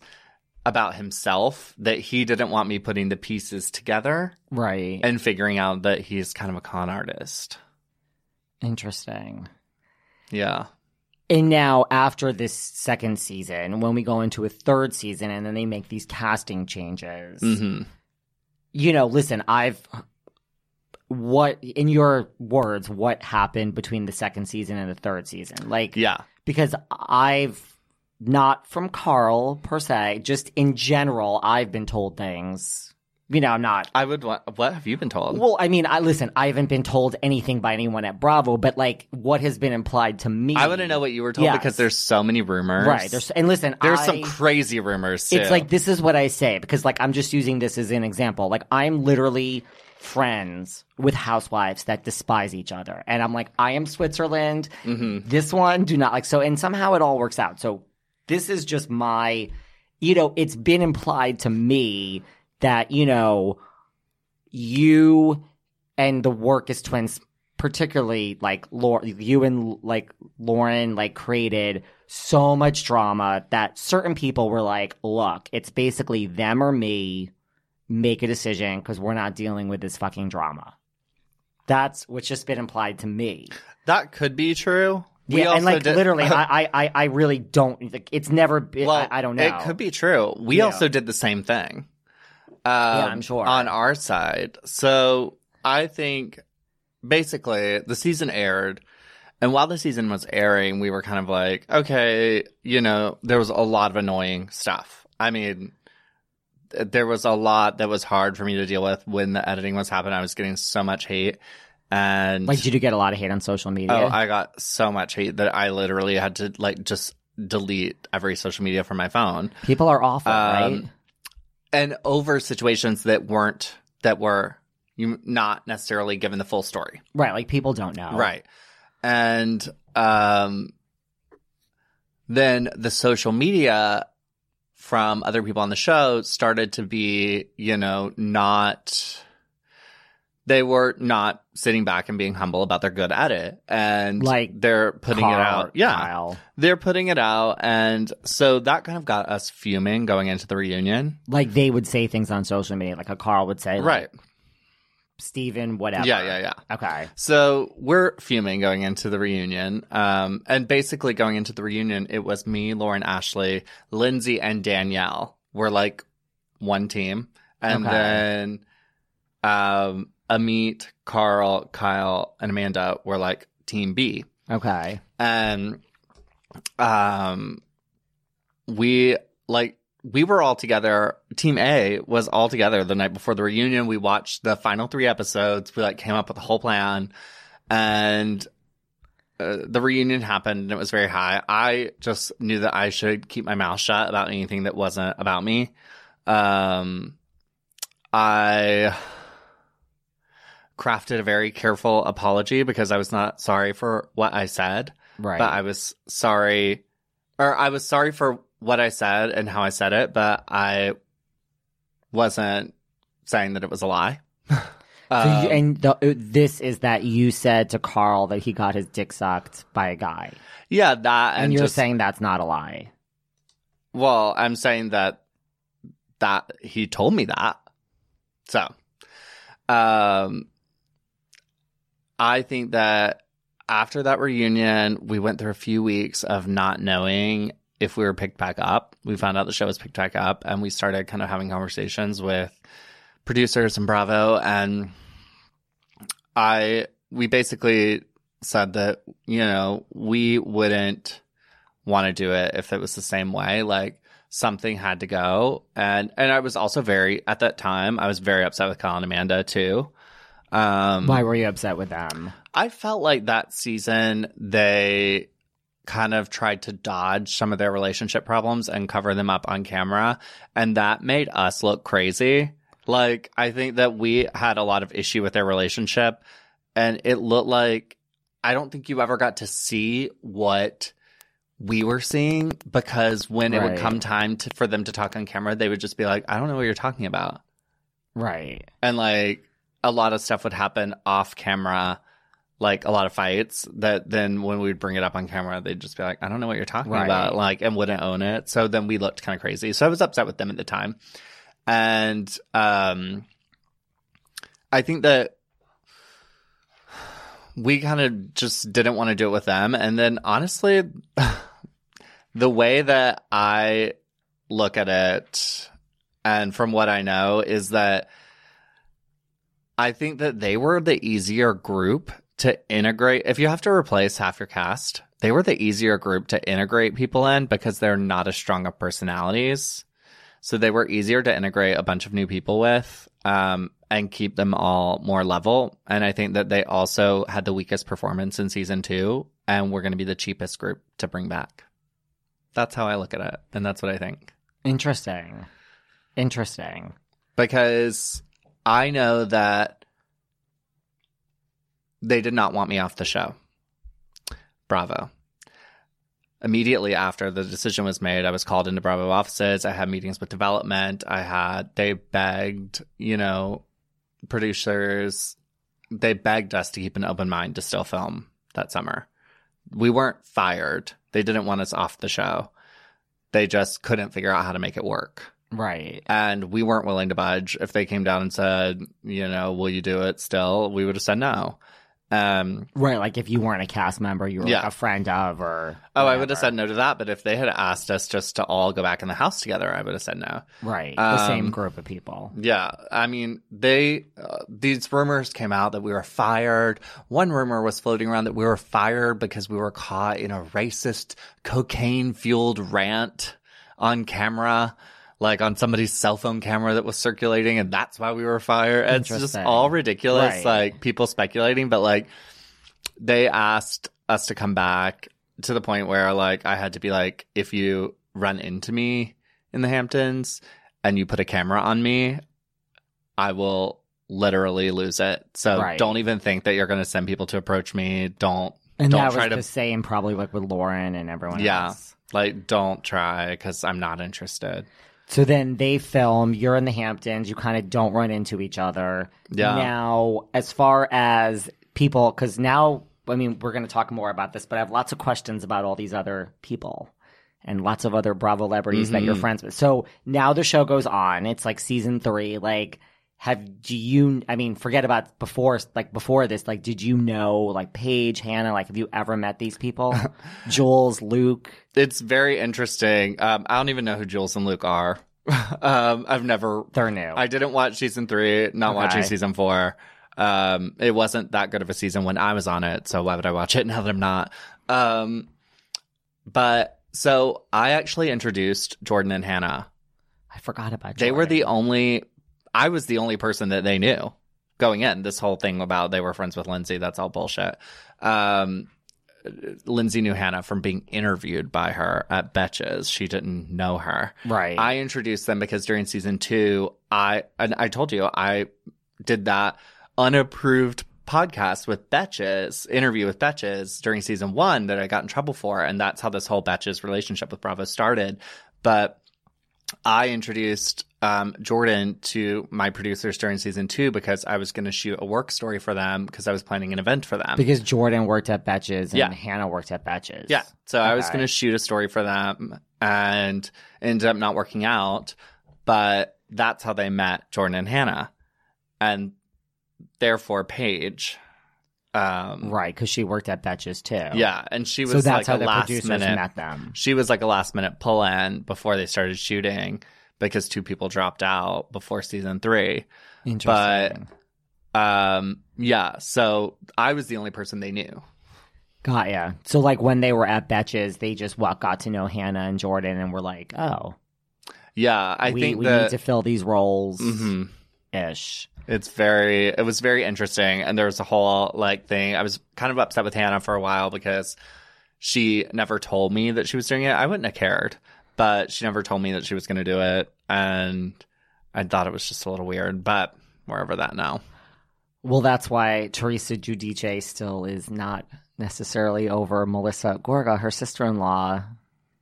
S2: about himself that he didn't want me putting the pieces together
S1: right.
S2: and figuring out that he's kind of a con artist.
S1: Interesting.
S2: Yeah.
S1: And now, after this second season, when we go into a third season, and then they make these casting changes,
S2: hmm
S1: you know, listen, I've what in your words, what happened between the second season and the third season? Like,
S2: Yeah.
S1: because I've not from Carl per se, just in general, I've been told things. You know, I'm not.
S2: I would want, what have you been told?
S1: Well, I mean, I listen. I haven't been told anything by anyone at Bravo, but like what has been implied to me.
S2: I want to know what you were told
S1: Yes.
S2: because there's so many rumors.
S1: right. There's and listen,
S2: There's
S1: I-
S2: some crazy rumors too.
S1: It's like this is what I say because like I'm just using this as an example. Like I'm literally friends with housewives that despise each other. And I'm like, I am Switzerland.
S2: Mm-hmm.
S1: This one do not like so and somehow it all works out. So this is just my you know, it's been implied to me that, you know, you and the Wirkus twins particularly like Laura, you and like Lauren like created so much drama that certain people were like, look, it's basically them or me make a decision because we're not dealing with this fucking drama. That's what's just been implied to me.
S2: That could be true, We
S1: yeah, and like
S2: did-
S1: literally, I, I, I- I really don't. Like, it's never. Been,
S2: well,
S1: I, I don't know.
S2: It could be true. We
S1: Yeah.
S2: also did the same thing. Um,
S1: I'm sure.
S2: on our side. So I think basically the season aired, and while the season was airing, we were kind of like, okay, you know, there was a lot of annoying stuff. I mean, th- there was a lot that was hard for me to deal with when the editing was happening. I was getting so much hate. And
S1: Like, did you get a lot of hate on social media?
S2: Oh, I got so much hate that I literally had to like just delete every social media from my phone.
S1: People are awful,
S2: Um,
S1: right?
S2: And over situations that weren't that were you not necessarily given the full story.
S1: Right, like people don't know.
S2: Right. And um then the social media from other people on the show started to be, you know, not they were not sitting back and being humble about their good edit and
S1: Like
S2: they're putting it out yeah
S1: Kyle.
S2: they're putting it out and so that kind of got us fuming going into the reunion
S1: Like they would say things on social media, like a Carl would say, like,
S2: right
S1: Stephen, whatever.
S2: yeah yeah yeah
S1: Okay.
S2: So we're fuming going into the reunion. Um, and basically going into the reunion, it was me, Lauren, Ashley, Lindsay, and Danielle were like one team. And
S1: Okay.
S2: then, um, Amit, Carl, Kyle, and Amanda were like team B.
S1: Okay.
S2: And, um, we like, we were all together. Team A was all together the night before the reunion. We watched the final three episodes. We like came up with a whole plan and uh, the reunion happened and it was very high. I just knew that I should keep my mouth shut about anything that wasn't about me. Um, I crafted a very careful apology because I was not sorry for what I said
S1: Right.
S2: but I was sorry, or I was sorry for what I said and how I said it, but I wasn't saying that it was a lie.
S1: So
S2: Um,
S1: you, and the, uh, this is that you said to Carl that he got his dick sucked by a guy,
S2: yeah, that
S1: and,
S2: and,
S1: you're
S2: just-
S1: saying that's not a lie.
S2: well, I'm saying that that he told me that. So, um, I think that after that reunion, we went through a few weeks of not knowing if we were picked back up. We found out the show was picked back up, and we started kind of having conversations with producers and Bravo, and I we basically said that you know we wouldn't want to do it if it was the same way. Like something had to go, and and I was also very at that time I was very upset with and Amanda too. Um,
S1: Why were you upset with them?
S2: I felt like that season they kind of tried to dodge some of their relationship problems and cover them up on camera. And that made us look crazy. Like, I think that we had a lot of issue with their relationship. And it looked like I don't think you ever got to see what we were seeing because when it would come time to, for them to talk on camera, they would just be like, I don't know what you're talking about
S1: Right.
S2: and like a lot of stuff would happen off camera like a lot of fights that then when we'd bring it up on camera they'd just be like i don't know what you're talking
S1: Right.
S2: about like and wouldn't own it. So then we looked kind of crazy. So i was upset with them at the time. And um i think that we kind of just didn't want to do it with them. And then honestly the way that i look at it and from what i know is that I think that they were the easier group to integrate. If you have to replace half your cast, they were the easier group to integrate people in because they're not as strong of personalities. So they were easier to integrate a bunch of new people with um, and keep them all more level. And I think that they also had the weakest performance in season two and we're going to be the cheapest group to bring back. That's how I look at it. And that's what I think.
S1: Interesting. Interesting.
S2: because I know that they did not want me off the show. Bravo. Immediately after the decision was made, I was called into Bravo offices. I had meetings with development. I had, they begged, you know, producers, they begged us to keep an open mind to still film that summer. We weren't fired. They didn't want us off the show. They just couldn't figure out how to make it work
S1: Right.
S2: and we weren't willing to budge. If they came down and said, you know, will you do it still? We would have said no. Um,
S1: Right, like if you weren't a cast member, you were
S2: Yeah.
S1: like a friend of, or
S2: oh, I would have said no to that. But if they had asked us just to all go back in the house together, I would have said no.
S1: right the same
S2: Um,
S1: group of people.
S2: Yeah, I mean, they uh, these rumors came out that we were fired. One rumor was floating around that we were fired because we were caught in a racist, cocaine-fueled rant on camera, like on somebody's cell phone camera that was circulating, and that's why we were fired. It's just all ridiculous,
S1: Right.
S2: like people speculating, but like they asked us to come back to the point where like I had to be like, if you run into me in the Hamptons and you put a camera on me, I will literally lose it. So
S1: Right.
S2: don't even think that you're going to send people to approach me. Don't
S1: And
S2: don't
S1: that
S2: try
S1: was
S2: to
S1: the same, probably like with Lauren and everyone
S2: yeah.
S1: else.
S2: Like don't try because I'm not interested.
S1: So then they film. You're in the Hamptons. You kind of don't run into each other.
S2: Yeah.
S1: Now, as far as people, because now, I mean, we're going to talk more about this, but I have lots of questions about all these other people and lots of other Bravo celebrities that you're
S2: Mhm.
S1: friends with. So now the show goes on. It's like season three. Like, have do you? I mean, forget about before. Like before this, like, did you know like Paige, Hannah? Like, have you ever met these people? Jules, Luke.
S2: It's very interesting. Um, I don't even know who Jules and Luke are. um, I've never
S1: They're new.
S2: I didn't watch season three, not watching season four. Um, it wasn't that good of a season when I was on it, so why would I watch it now that I'm not? Um, but so I actually introduced Jordan and Hannah.
S1: I forgot about. Jordan.
S2: They were the only, I was the only person that they knew going in. This whole thing about they were friends with Lindsay, that's all bullshit. Um, Lindsay knew Hannah from being interviewed by her at Betches. She didn't know her.
S1: right.
S2: I introduced them because during season two, I and I told you I did that unapproved podcast with Betches, interview with Betches during season one that I got in trouble for, and that's how this whole Betches relationship with Bravo started. But I introduced um, Jordan to my producers during season two because I was going to shoot a work story for them because I was planning an event for them.
S1: Because Jordan worked at Betches and
S2: Yeah.
S1: Hannah worked at Betches.
S2: Yeah. So I was going to shoot a story for them and ended up not working out. But that's how they met Jordan and Hannah. And therefore, Paige. Um,
S1: Right, because she worked at Betches too.
S2: Yeah. And she was
S1: So that's
S2: like
S1: how
S2: a
S1: the
S2: last
S1: producers
S2: minute.
S1: met them.
S2: She was like a last minute pull in before they started shooting because two people dropped out before season three.
S1: Interesting.
S2: But um, yeah. So I was the only person they knew.
S1: got ya. So like when they were at Betches, they just what got to know Hannah and Jordan and were like, oh,
S2: Yeah. I
S1: we,
S2: think
S1: we
S2: that.
S1: need to fill these roles
S2: Mhm.
S1: ish.
S2: It's very, it was very interesting. And there was a whole like thing. I was kind of upset with Hannah for a while because she never told me that she was doing it. I wouldn't have cared, but she never told me that she was going to do it. And I thought it was just a little weird, but we're over that now.
S1: Well, that's why Teresa Giudice still is not necessarily over Melissa Gorga, her sister in law,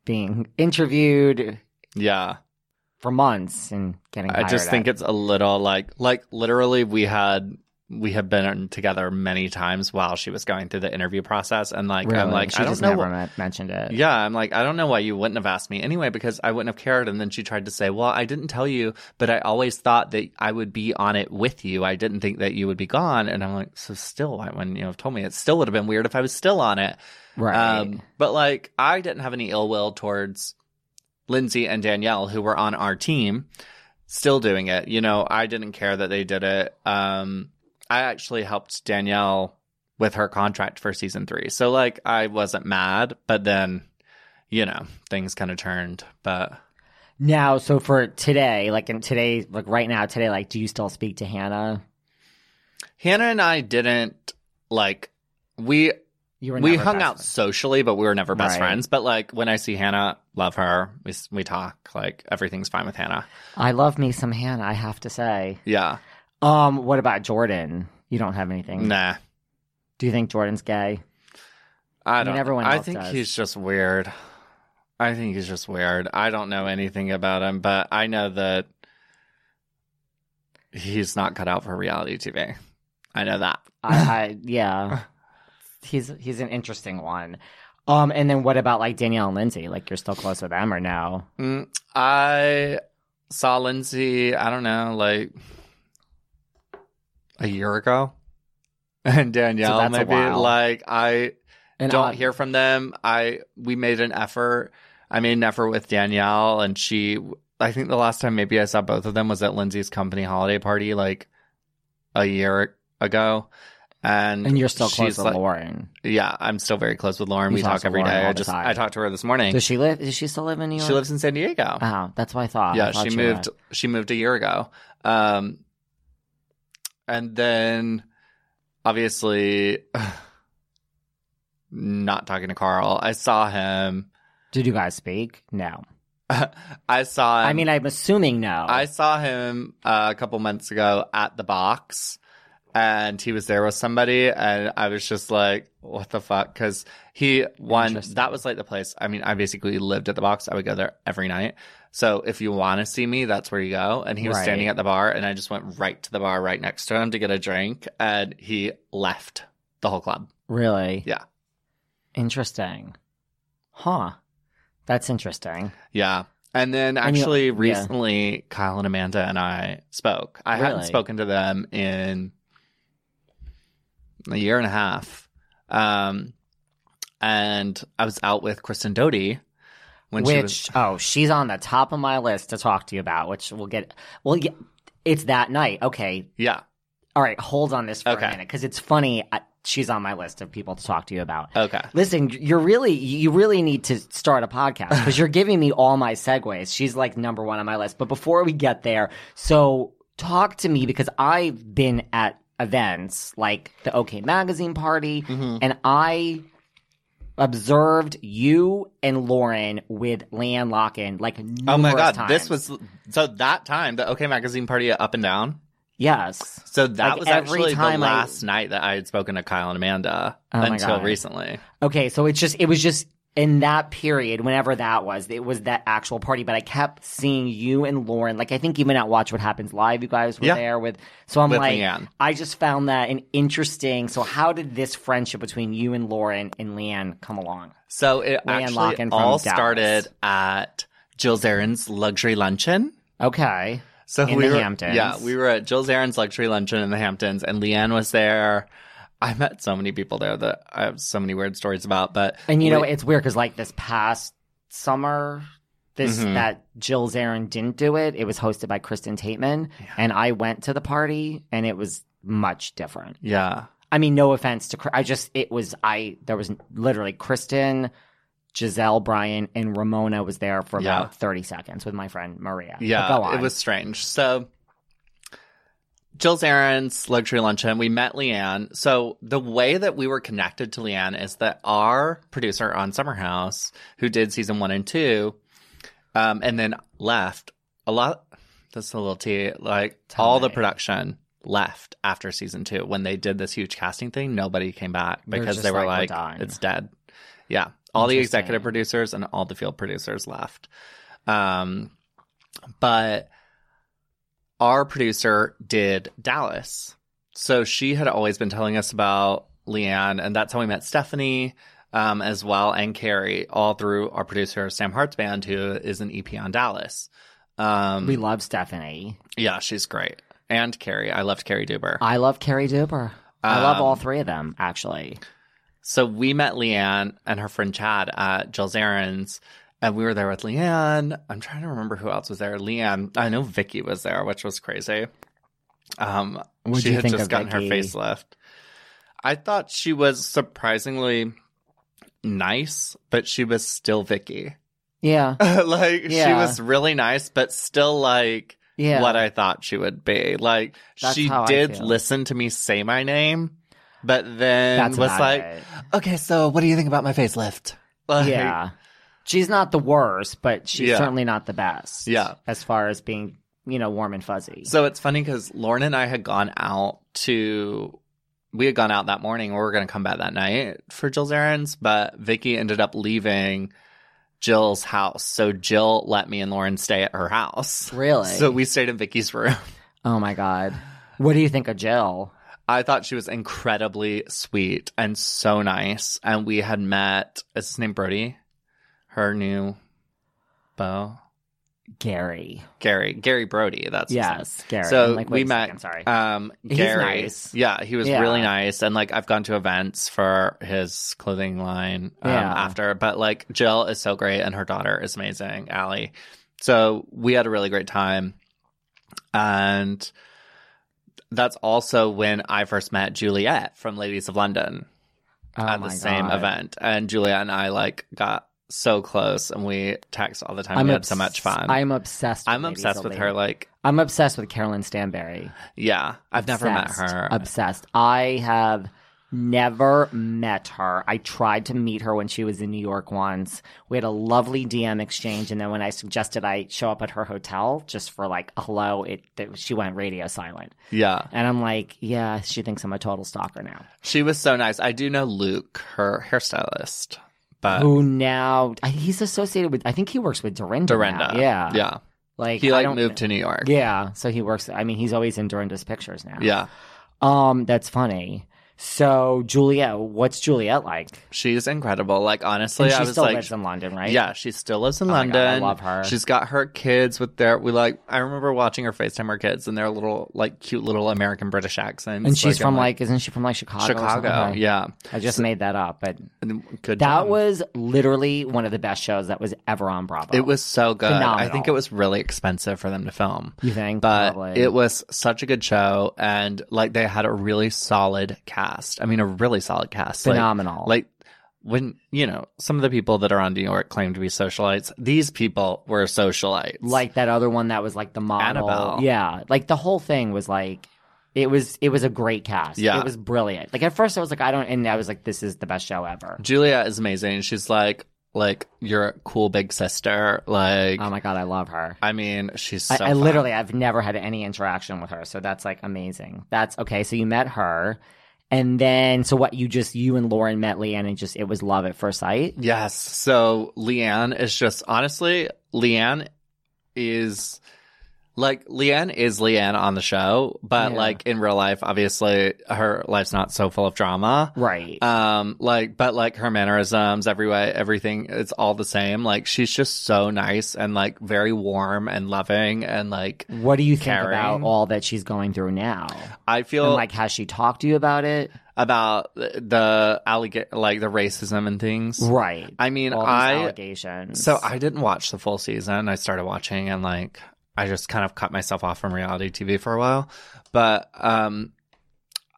S1: being interviewed
S2: Yeah.
S1: For months and getting
S2: I just think
S1: at-
S2: it's a little like, like literally we had, we have been together many times while she was going through the interview process. And like, I'm like,
S1: she
S2: I don't
S1: just
S2: know.
S1: never mentioned it.
S2: Yeah, I'm like, I don't know why you wouldn't have asked me anyway, because I wouldn't have cared. And then she tried to say, Well, I didn't tell you, but I always thought that I would be on it with you. I didn't think that you would be gone. And I'm like, So still, why- when you know told me it still would have been weird if I was still on it.
S1: Right.
S2: Um, but like, I didn't have any ill will towards Lindsay and Danielle, who were on our team, still doing it. You know, I didn't care that they did it. Um, I actually helped Danielle with her contract for season three. So like, I wasn't mad, but then, you know, things kind of turned. But
S1: Now, so for today, like in today, like right now, today, like, do you still speak to Hannah?
S2: Hannah and I didn't like we
S1: You were
S2: we hung out
S1: friends.
S2: socially, but we were never best
S1: Right.
S2: friends. But like when I see Hannah, love her. We we talk like everything's fine with Hannah.
S1: I love me some Hannah, I have to say.
S2: Yeah,
S1: Um, what about Jordan? You don't have anything.
S2: nah.
S1: Do you think Jordan's gay?
S2: I don't.
S1: everyone
S2: I think
S1: does.
S2: he's just weird. I think he's just weird. I don't know anything about him, but I know that he's not cut out for reality TV. I know that.
S1: I, I yeah. He's he's an interesting one. Um, and then what about like Danielle and Lindsay? Like you're still close with them or no?
S2: Mm, I saw Lindsay. I don't know, like a year ago, and Danielle.
S1: a
S2: maybe like I
S1: And
S2: don't
S1: I-
S2: hear from them. I we made an effort. I made an effort with Danielle, and she. I think the last time maybe I saw both of them was at Lindsay's company holiday party, like a year ago. And
S1: And you're still close to
S2: like-
S1: Lauren.
S2: Yeah, I'm still very close with Lauren.
S1: You
S2: we
S1: talk
S2: every
S1: Lauren
S2: day. I just. I talked to her this morning.
S1: Does she live? Does she still live in New York?
S2: She lives in San Diego.
S1: Oh, that's what I thought. I
S2: yeah,
S1: thought
S2: she
S1: you
S2: moved.
S1: were-
S2: She moved a year ago. Um, and then obviously not talking to Carl. I saw him.
S1: Did you guys speak? No.
S2: I saw. Him,
S1: I mean, I'm assuming no.
S2: I saw him uh, a couple months ago at the box, and he was there with somebody, and I was just like, "What the fuck?" Because he one
S1: Interesting.
S2: that was like the place. I mean, I basically lived at the box. I would go there every night. So if you want to see me, that's where you go. And he was
S1: Right.
S2: standing at the bar, and I just went right to the bar right next to him to get a drink, and he left the whole club.
S1: really?
S2: Yeah.
S1: Interesting. Huh. That's interesting.
S2: Yeah. And then
S1: And you-
S2: actually
S1: yeah.
S2: recently Kyle and Amanda and I spoke. I hadn't spoken to them in a year and a half. Um and I was out with Kristen Doute when she
S1: which
S2: was
S1: oh, she's on the top of my list to talk to you about. Which we'll get. Well, yeah, it's that night. Okay.
S2: Yeah.
S1: All right. Hold on this for
S2: Okay.
S1: a minute because it's funny. I, she's on my list of people to talk to you about.
S2: Okay.
S1: Listen, you're really you really need to start a podcast because you're giving me all my segues. She's like number one on my list. But before we get there, so talk to me because I've been at events like the OK Magazine party,
S2: Mm-hmm.
S1: and I observed you and Lauren with LeeAnne Locken like
S2: Oh my god, this was so that time the OK Magazine party at Up and Down.
S1: yes.
S2: So that
S1: Like,
S2: was actually the
S1: time I-
S2: last night that I had spoken to Kyle and Amanda
S1: Oh
S2: until recently.
S1: Okay, so it's just it was just in that period, whenever that was, it was that actual party. But I kept seeing you and Lauren. Like I think even at Watch What Happens Live, you guys were
S2: Yeah.
S1: there with. So I'm
S2: With
S1: like,
S2: LeeAnne.
S1: I just found that an interesting. So how did this friendship between you and Lauren and LeeAnne come along?
S2: So it
S1: LeeAnne
S2: actually all started at Jill Zarin's luxury luncheon.
S1: Okay,
S2: So
S1: In
S2: we
S1: the
S2: were,
S1: Hamptons.
S2: Yeah, we were at Jill Zarin's luxury luncheon in the Hamptons, and LeeAnne was there. I met so many people there that I have so many weird stories about. But
S1: and you know
S2: we-
S1: it's weird because like this past summer. This
S2: Mhm.
S1: that Jill Zarin didn't do it. It was hosted by Kristen Taekman, and I went to the party, and it was much different.
S2: yeah,
S1: I mean, no offense to, I just, it was, I, there was literally Kristen, Giselle, Brian, and Ramona was there for
S2: Yeah.
S1: about 30 seconds with my friend Maria.
S2: Yeah, it was strange. So Jill Zarin's luxury luncheon, we met LeeAnne. So the way that we were connected to LeeAnne is that our producer on Summer House, who did season one and two, um, and then left a lot. That's a little tea. Like
S1: Tell
S2: all the production left after season two when they did this huge casting thing. Nobody came back because they were
S1: like,
S2: like,
S1: "We're
S2: "It's dead." Yeah, all the executive producers and all the field producers left. Um, but our producer did Dallas. So she had always been telling us about LeeAnne, and that's how we met Stephanie um, as well, and Cary, all through our producer, Sam Hartzband, who is an EP on Dallas. Um,
S1: we love Stephanie.
S2: yeah, she's great. And Cary. I loved Cary Deuber.
S1: I love Cary Deuber. I love
S2: Um,
S1: all three of them, actually.
S2: So we met LeeAnne and her friend Chad at Jill Zarin's, and we were there with LeeAnne. I'm trying to remember who else was there. LeeAnne, I know Vicky was there, which was crazy. Um,
S1: What'd
S2: she had just gotten her facelift. I thought she was surprisingly nice, but she was still Vicky.
S1: Yeah.
S2: like she was really nice, but still like
S1: Yeah.
S2: what I thought she would be. Like
S1: That's
S2: she did listen to me say my name, but then
S1: That's
S2: was like,
S1: it.
S2: "Okay, so what do you think about my facelift?" Like,
S1: yeah. She's not the worst, but she's
S2: Yeah.
S1: certainly not the best.
S2: Yeah.
S1: As far as being, you know, warm and fuzzy.
S2: So it's funny because Lauren and I had gone out to. We had gone out that morning. We were going to come back that night for Jill's errands, but Vicky ended up leaving Jill's house. So Jill let me and Lauren stay at her house.
S1: Really?
S2: So we stayed in Vicky's room.
S1: oh my God. What do you think of Jill?
S2: I thought she was incredibly sweet and so nice. And we had met, is his name Brody? Her new beau?
S1: Gary.
S2: Gary, Gary Brody. That's his
S1: Yes. Gary.
S2: So
S1: like,
S2: we met.
S1: sorry.
S2: Um,
S1: He's
S2: Gary.
S1: nice.
S2: Yeah, he was
S1: Yeah.
S2: really nice, and like I've gone to events for his clothing line um,
S1: Yeah.
S2: after. But like Jill is so great, and her daughter is amazing, Allie. So we had a really great time, and that's also when I first met Juliet from Ladies of London
S1: Oh
S2: at the same event, and Juliet and I like got so close, and we text all the time.
S1: I'm
S2: we had so much fun.
S1: I'm obsessed. With
S2: I'm obsessed with
S1: Lady.
S2: her. Like,
S1: I'm obsessed with Caroline Stanbury.
S2: yeah, I've never met
S1: Obsessed.
S2: her.
S1: Obsessed. I have never met her. I tried to meet her when she was in New York once. We had a lovely DM exchange, and then when I suggested I show up at her hotel just for like a hello, it, it she went radio silent.
S2: yeah,
S1: And I'm like, yeah, she thinks I'm a total stalker now.
S2: she was so nice. I do know Luke, her hairstylist, but
S1: Who now? He's associated with. I think he works with Dorinda. now.
S2: Dorinda.
S1: Yeah,
S2: yeah.
S1: Like
S2: He
S1: I
S2: like
S1: don't-
S2: moved to New York.
S1: Yeah, so he works. I mean, he's always in Dorinda's pictures now.
S2: yeah.
S1: Um, that's funny. So Juliet, what's Juliet like?
S2: She's incredible. Like honestly,
S1: And she
S2: I was
S1: still
S2: like,
S1: lives in London, right?
S2: Yeah, she still lives in
S1: Oh
S2: London.
S1: God, I love her.
S2: She's got her kids with their. We like. I remember watching her Facetime her kids and their little like cute little American British accents.
S1: And she's
S2: I'm
S1: from like, isn't she from like Chicago?
S2: Chicago. Yeah,
S1: I just made that up, but
S2: good.
S1: that
S2: job.
S1: was literally one of the best shows that was ever on Bravo.
S2: It was so good. I think it was really expensive for them to film.
S1: You think?
S2: But
S1: Probably.
S2: it was such a good show, and like they had a really solid cast. I mean, a really solid cast.
S1: Phenomenal.
S2: Like, when you know some of the people that are on New York claim to be socialites, these people were socialites.
S1: like that other one that was like the model.
S2: Annabelle.
S1: Yeah, like the whole thing was like. It was it was a great cast.
S2: Yeah.
S1: It was brilliant. Like at first I was like I don't and I was like this is the best show ever.
S2: Julia is amazing. She's like like you're cool big sister. Like
S1: Oh my god, I love her.
S2: I mean, she's so
S1: I, I literally I've never had any interaction with her, so that's like amazing. That's okay. So you met her, and then so what? You just you and Lauren met LeeAnne, and just it was love at first sight.
S2: Yes. So LeeAnne is just honestly, LeeAnne is like LeeAnne is LeeAnne on the show, but
S1: Yeah.
S2: like in real life, obviously her life's not so full of drama.
S1: Right.
S2: Um, like, but like her mannerisms, every way, everything, it's all the same. Like, she's just so nice and like very warm and loving. And like,
S1: what do you think about all that she's going through now?
S2: I feel
S1: And like, has she talked to you about it?
S2: about the alligator, like the racism and things.
S1: Right.
S2: I mean, I,
S1: allegations.
S2: So I didn't watch the full season. I started watching and like I just kind of cut myself off from reality TV for a while. But um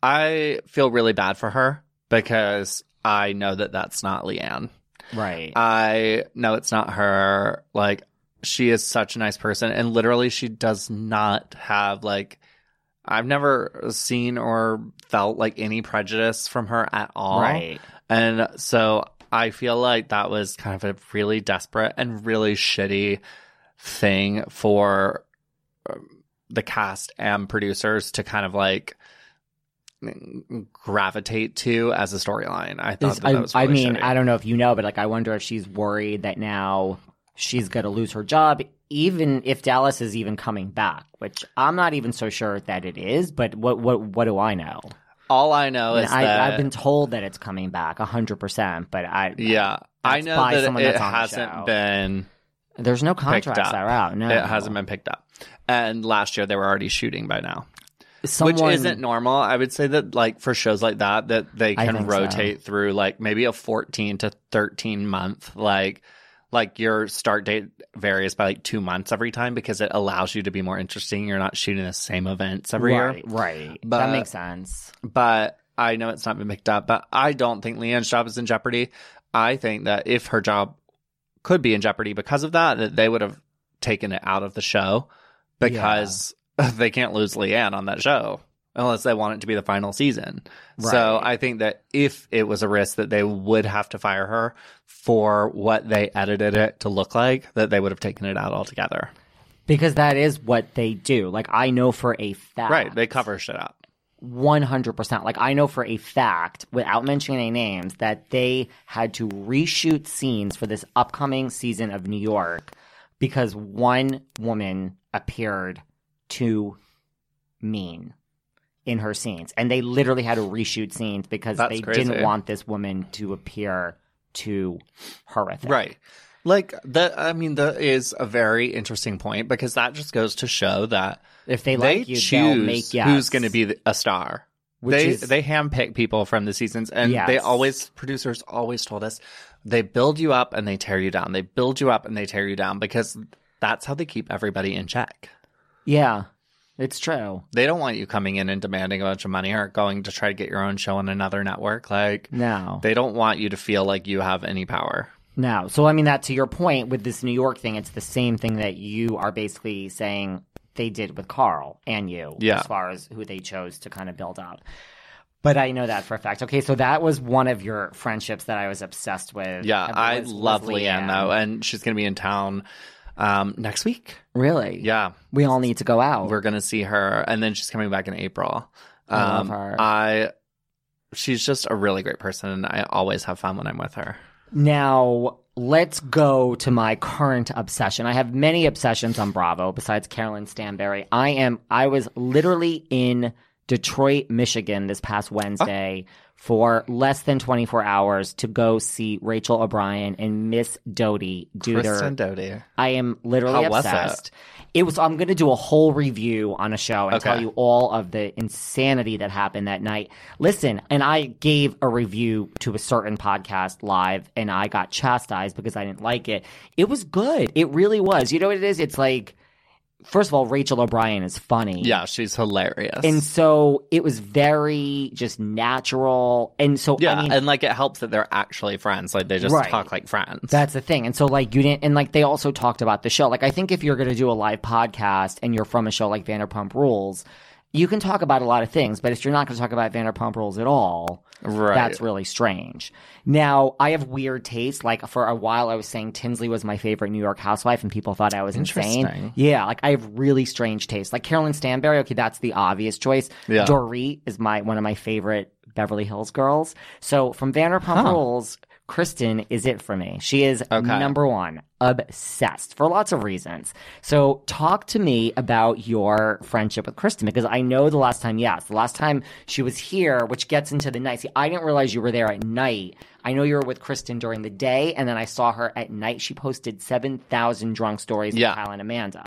S2: I feel really bad for her because I know that that's not LeeAnne.
S1: right.
S2: I know it's not her. Like she is such a nice person and literally she does not have like I've never seen or felt like any prejudice from her at all.
S1: right.
S2: And so I feel like that was kind of a really desperate and really shitty thing for um, the cast and producers to kind of like gravitate to as a storyline. I thought that,
S1: I,
S2: that was
S1: I mean,
S2: shitty.
S1: I don't know if you know, but like, I wonder if she's worried that now she's going to lose her job, even if Dallas is even coming back. Which I'm not even so sure that it is. But what what what do I know?
S2: All I know
S1: And
S2: is
S1: I,
S2: that
S1: I've been told that it's coming back hundred percent, but I
S2: yeah, I know
S1: by
S2: that
S1: someone
S2: it
S1: that's on
S2: hasn't
S1: show.
S2: been
S1: there's no contracts that are out. No,
S2: It hasn't been picked up. And last year they were already shooting by now.
S1: Someone,
S2: Which isn't normal. I would say that like for shows like that that they can
S1: think so.
S2: rotate through like maybe a 14 to 13 month like like your start date varies by like 2 months every time because it allows you to be more interesting. You're not shooting the same events every
S1: right,
S2: year.
S1: right.
S2: But-
S1: that makes sense.
S2: But I know it's not been picked up, but I don't think LeeAnne's job is in jeopardy. I think that if her job could be in jeopardy because of that, that they would have taken it out of the show because they can't lose LeeAnne on that show unless they want it to be the final season. So I think that if it was a risk that they would have to fire her for what they edited it to look like, that they would have taken it out altogether.
S1: Because that is what they do. Like I know for a fact.
S2: Right. They cover shit up.
S1: 100%. Like, I know for a fact, without mentioning any names, that they had to reshoot scenes for this upcoming season of New York because one woman appeared too mean in her scenes. And they literally had to reshoot scenes because
S2: That's
S1: they
S2: crazy.
S1: didn't want this woman to appear too horrific.
S2: Right. Like that, I mean, that is a very interesting point because that just goes to show that
S1: If they
S2: they
S1: like you,
S2: choose
S1: they'll make yes.
S2: who's going to be the- a star.
S1: Which
S2: they
S1: is-
S2: they handpick people from the seasons, and they always producers always told us they build you up and they tear you down. They build you up and they tear you down because that's how they keep everybody in check.
S1: Yeah, it's true.
S2: They don't want you coming in and demanding a bunch of money or going to try to get your own show on another network. Like
S1: No.
S2: they don't want you to feel like you have any power.
S1: No. So I mean that to your point with this New York thing, it's the same thing that you are basically saying they did with Carl and you
S2: Yeah.
S1: as far as who they chose to kind of build up. But I know that for a fact. Okay, so that was one of your friendships that I was obsessed with.
S2: Yeah, I
S1: was-
S2: love LeeAnne though, and she's gonna be in town um, next week.
S1: Really?
S2: Yeah,
S1: We all need to go out.
S2: we're gonna see her, and then she's coming back in April.
S1: I love
S2: Um,
S1: her.
S2: I, she's just a really great person, and I always have fun when I'm with her.
S1: Now, let's go to my current obsession. I have many obsessions on Bravo besides Caroline Stanbury. I am I was literally in Detroit, Michigan this past ah. Wednesday for less than 24 hours to go see Rachel O'Brien and Miss Doute do
S2: Kristen
S1: their
S2: Doute.
S1: I am literally
S2: How was it?
S1: obsessed. It was. I'm going to do a whole review on a show and
S2: Okay.
S1: tell you all of the insanity that happened that night. Listen, and I gave a review to a certain podcast live, and I got chastised because I didn't like it. It was good. It really was. You know what it is? It's like, first of all, Rachel O'Brien is funny.
S2: Yeah, she's hilarious.
S1: And so it was very just natural. And so,
S2: yeah,
S1: I mean,
S2: and like it helps that they're actually friends. Like they just
S1: Right.
S2: talk like friends.
S1: That's the thing. And so like you didn't and like they also talked about the show. Like I think if you're gonna do a live podcast and you're from a show like Vanderpump Rules, you can talk about a lot of things, but if you're not gonna talk about Vanderpump Rules at all,
S2: Right.
S1: that's really strange. Now, I have weird tastes. Like for a while I was saying Tinsley was my favorite New York housewife and people thought I was insane. Yeah, like I have really strange tastes. Like Caroline Stanbury, okay, that's the obvious choice.
S2: Yeah.
S1: Dorit is my one of my favorite Beverly Hills girls. So from Vanderpump
S2: Huh.
S1: Rules, Kristen is it for me. She is
S2: Okay.
S1: number one, obsessed for lots of reasons. So talk to me about your friendship with Kristen because I know the last time, yes, the last time she was here, which gets into the night. See, I didn't realize you were there at night. I know you were with Kristen during the day, and then I saw her at night. She posted 7,000 drunk stories
S2: Yeah.
S1: with Kyle and Amanda.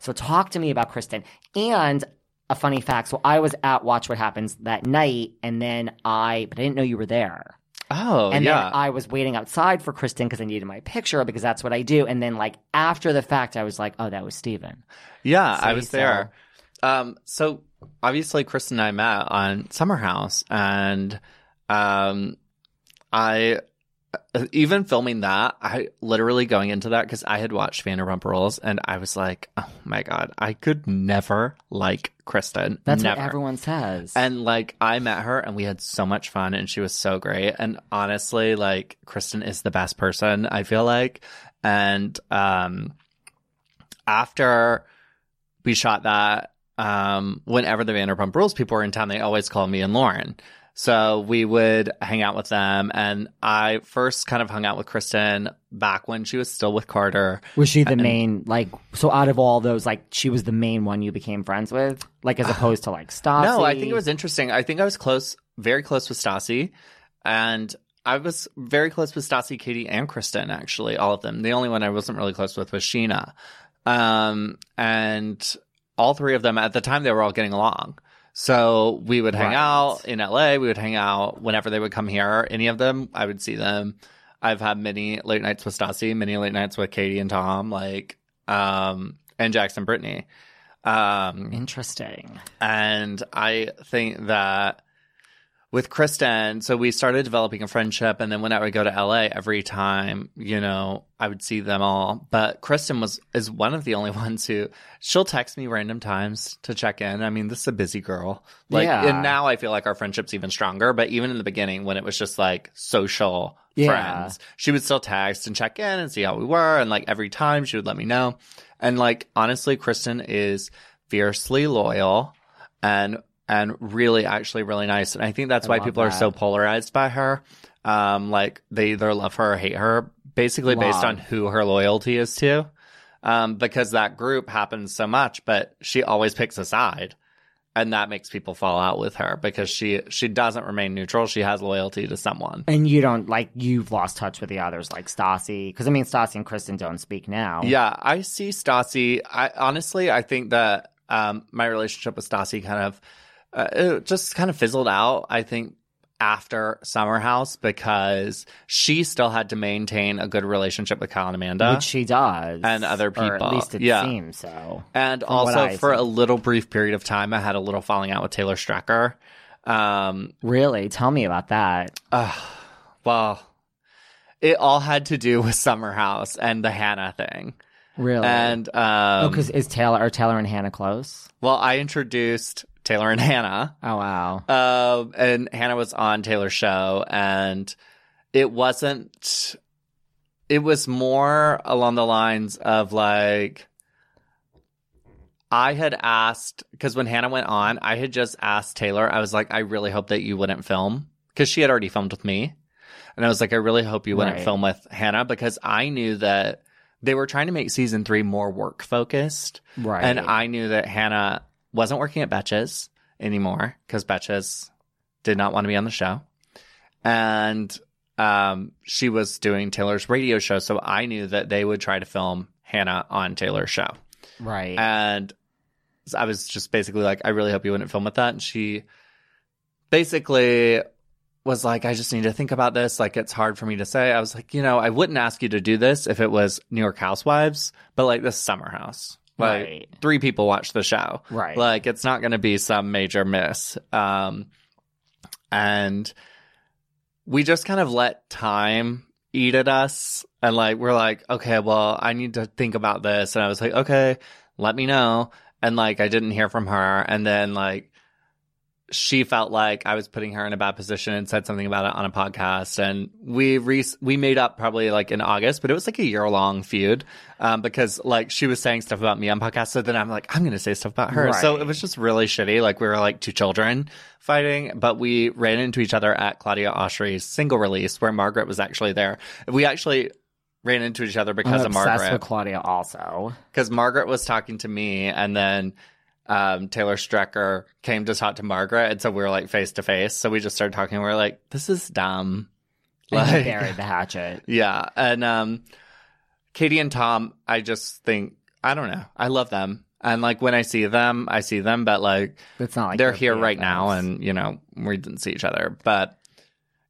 S1: So talk to me about Kristen. And a funny fact. So I was at Watch What Happens that night, and then I, but I didn't know you were there.
S2: Oh,
S1: And
S2: yeah.
S1: then I was waiting outside for Kristen because I needed my picture because that's what I do. And then like after the fact, I was like, oh, that was Stephen.
S2: Yeah, I was
S1: so-
S2: there. Um, so obviously, Kristen and I met on Summer House, and um, I even filming that, I literally going into that because I had watched Vanderpump Rules, and I was like, oh my god, I could never like Kristen.
S1: That's
S2: never.
S1: what everyone says.
S2: And like I met her and we had so much fun and she was so great. And honestly, like Kristen is the best person, I feel like. And um after we shot that, um, whenever the Vanderpump Rules people were in town, they always called me and Lauren. So we would hang out with them. And I first kind of hung out with Kristen back when she was still with Carter.
S1: was she the main, like, so out of all those, like, she was the main one you became friends with? Like, as opposed to like Stassi?
S2: No, I think it was interesting. I think I was close, very close with Stassi, and I was very close with Stassi, Katie, and Kristen. Actually, all of them. The only one I wasn't really close with was Scheana, um, and all three of them at the time they were all getting along. So we would hang
S1: Right.
S2: out in LA. We would hang out whenever they would come here. Any of them, I would see them. I've had many late nights with Stassi, many late nights with Katie and Tom, like, um, and Jax and Brittany. Um,
S1: Interesting.
S2: and I think that with Kristen, so we started developing a friendship. And then when I would go to LA every time, you know, I would see them all. But Kristen was, is one of the only ones who she'll text me random times to check in. I mean, this is a busy girl. Like,
S1: Yeah.
S2: and now I feel like our friendship's even stronger. But even in the beginning, when it was just like social
S1: Yeah.
S2: friends, she would still text and check in and see how we were. And like every time she would let me know. And like, honestly, Kristen is fiercely loyal and and really actually really nice and i think that's
S1: I
S2: why people are so polarized by her um like they either love her or hate her basically based on who her loyalty is to um because that group happens so much but she always picks a side and that makes people fall out with her because she she doesn't remain neutral. She has loyalty to someone.
S1: And you don't like you've lost touch with the others like Stassi because I mean Stassi and Kristen don't speak now.
S2: Yeah, I see Stassi. I honestly, I think that um, my relationship with Stassi kind of uh, it just kind of fizzled out. I think after Summer House because she still had to maintain a good relationship with Kyle and Amanda,
S1: which she does,
S2: and other people.
S1: at least it
S2: yeah.
S1: seems so.
S2: And also for
S1: see.
S2: a little brief period of time, I had a little falling out with Taylor Strecker. Um,
S1: Really, tell me about that.
S2: well, it all had to do with Summer House and the Hannah thing.
S1: Really,
S2: And
S1: oh,
S2: um,
S1: because is Taylor are Taylor and Hannah close?
S2: well, I introduced Taylor and Hannah.
S1: Oh wow.
S2: Um, and Hannah was on Taylor's show, and it wasn't. It was more along the lines of like, I had asked because when Hannah went on, I had just asked Taylor. I was like, I really hope that you wouldn't film because she had already filmed with me, and I was like, I really hope you wouldn't
S1: Right.
S2: film with Hannah because I knew that they were trying to make season three more work focused.
S1: Right.
S2: And I knew that Hannah wasn't working at Betches anymore because Betches did not want to be on the show. And um, she was doing Taylor's radio show. So I knew that they would try to film Hannah on Taylor's show.
S1: right.
S2: And I was just basically like, I really hope you wouldn't film with that. And she basically was like, I just need to think about this. Like, it's hard for me to say. I was like, you know, I wouldn't ask you to do this if it was New York Housewives, but like this Summer House. Like,
S1: Right.
S2: three people watch the show.
S1: Right.
S2: Like, it's not going to be some major miss. Um, and we just kind of let time eat at us. And like, we're like, okay, well, I need to think about this. And I was like, okay, let me know. And like, I didn't hear from her. And then like, she felt like I was putting her in a bad position and said something about it on a podcast. And we re- we made up probably like in August, but it was like a year long feud um, because like she was saying stuff about me on podcast. So then I'm like, I'm going to say stuff about her. So it was just really shitty. Like we were like two children fighting, but we ran into each other at Claudia Oshry's single release where Margaret was actually there. We actually ran into each other because
S1: I'm
S2: of Margaret
S1: with Claudia also.
S2: because Margaret was talking to me, and then um, Taylor Strecker came to talk to Margaret, and so we were like face to face. So we just started talking. and We are like, "This is dumb." Like-
S1: buried the hatchet.
S2: Yeah, and um, Katie and Tom, I just think I don't know. I love them, and like when I see them, I see them, but like
S1: It's not like
S2: they're
S1: they're
S2: here right now, and you know we didn't see each other, but.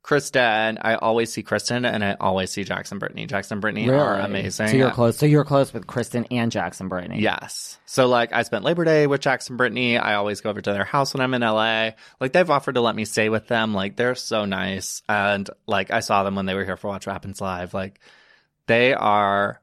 S2: Kristen, I always see Kristen and I always see Jax and Brittany. Jax and Brittany are amazing.
S1: So you're close. So you're close with Kristen and Jax and Brittany.
S2: Yes. So like I spent Labor Day with Jax and Brittany. I always go over to their house when I'm in LA. Like they've offered to let me stay with them. Like they're so nice. And like I saw them when they were here for Watch What Happens Live. Like they are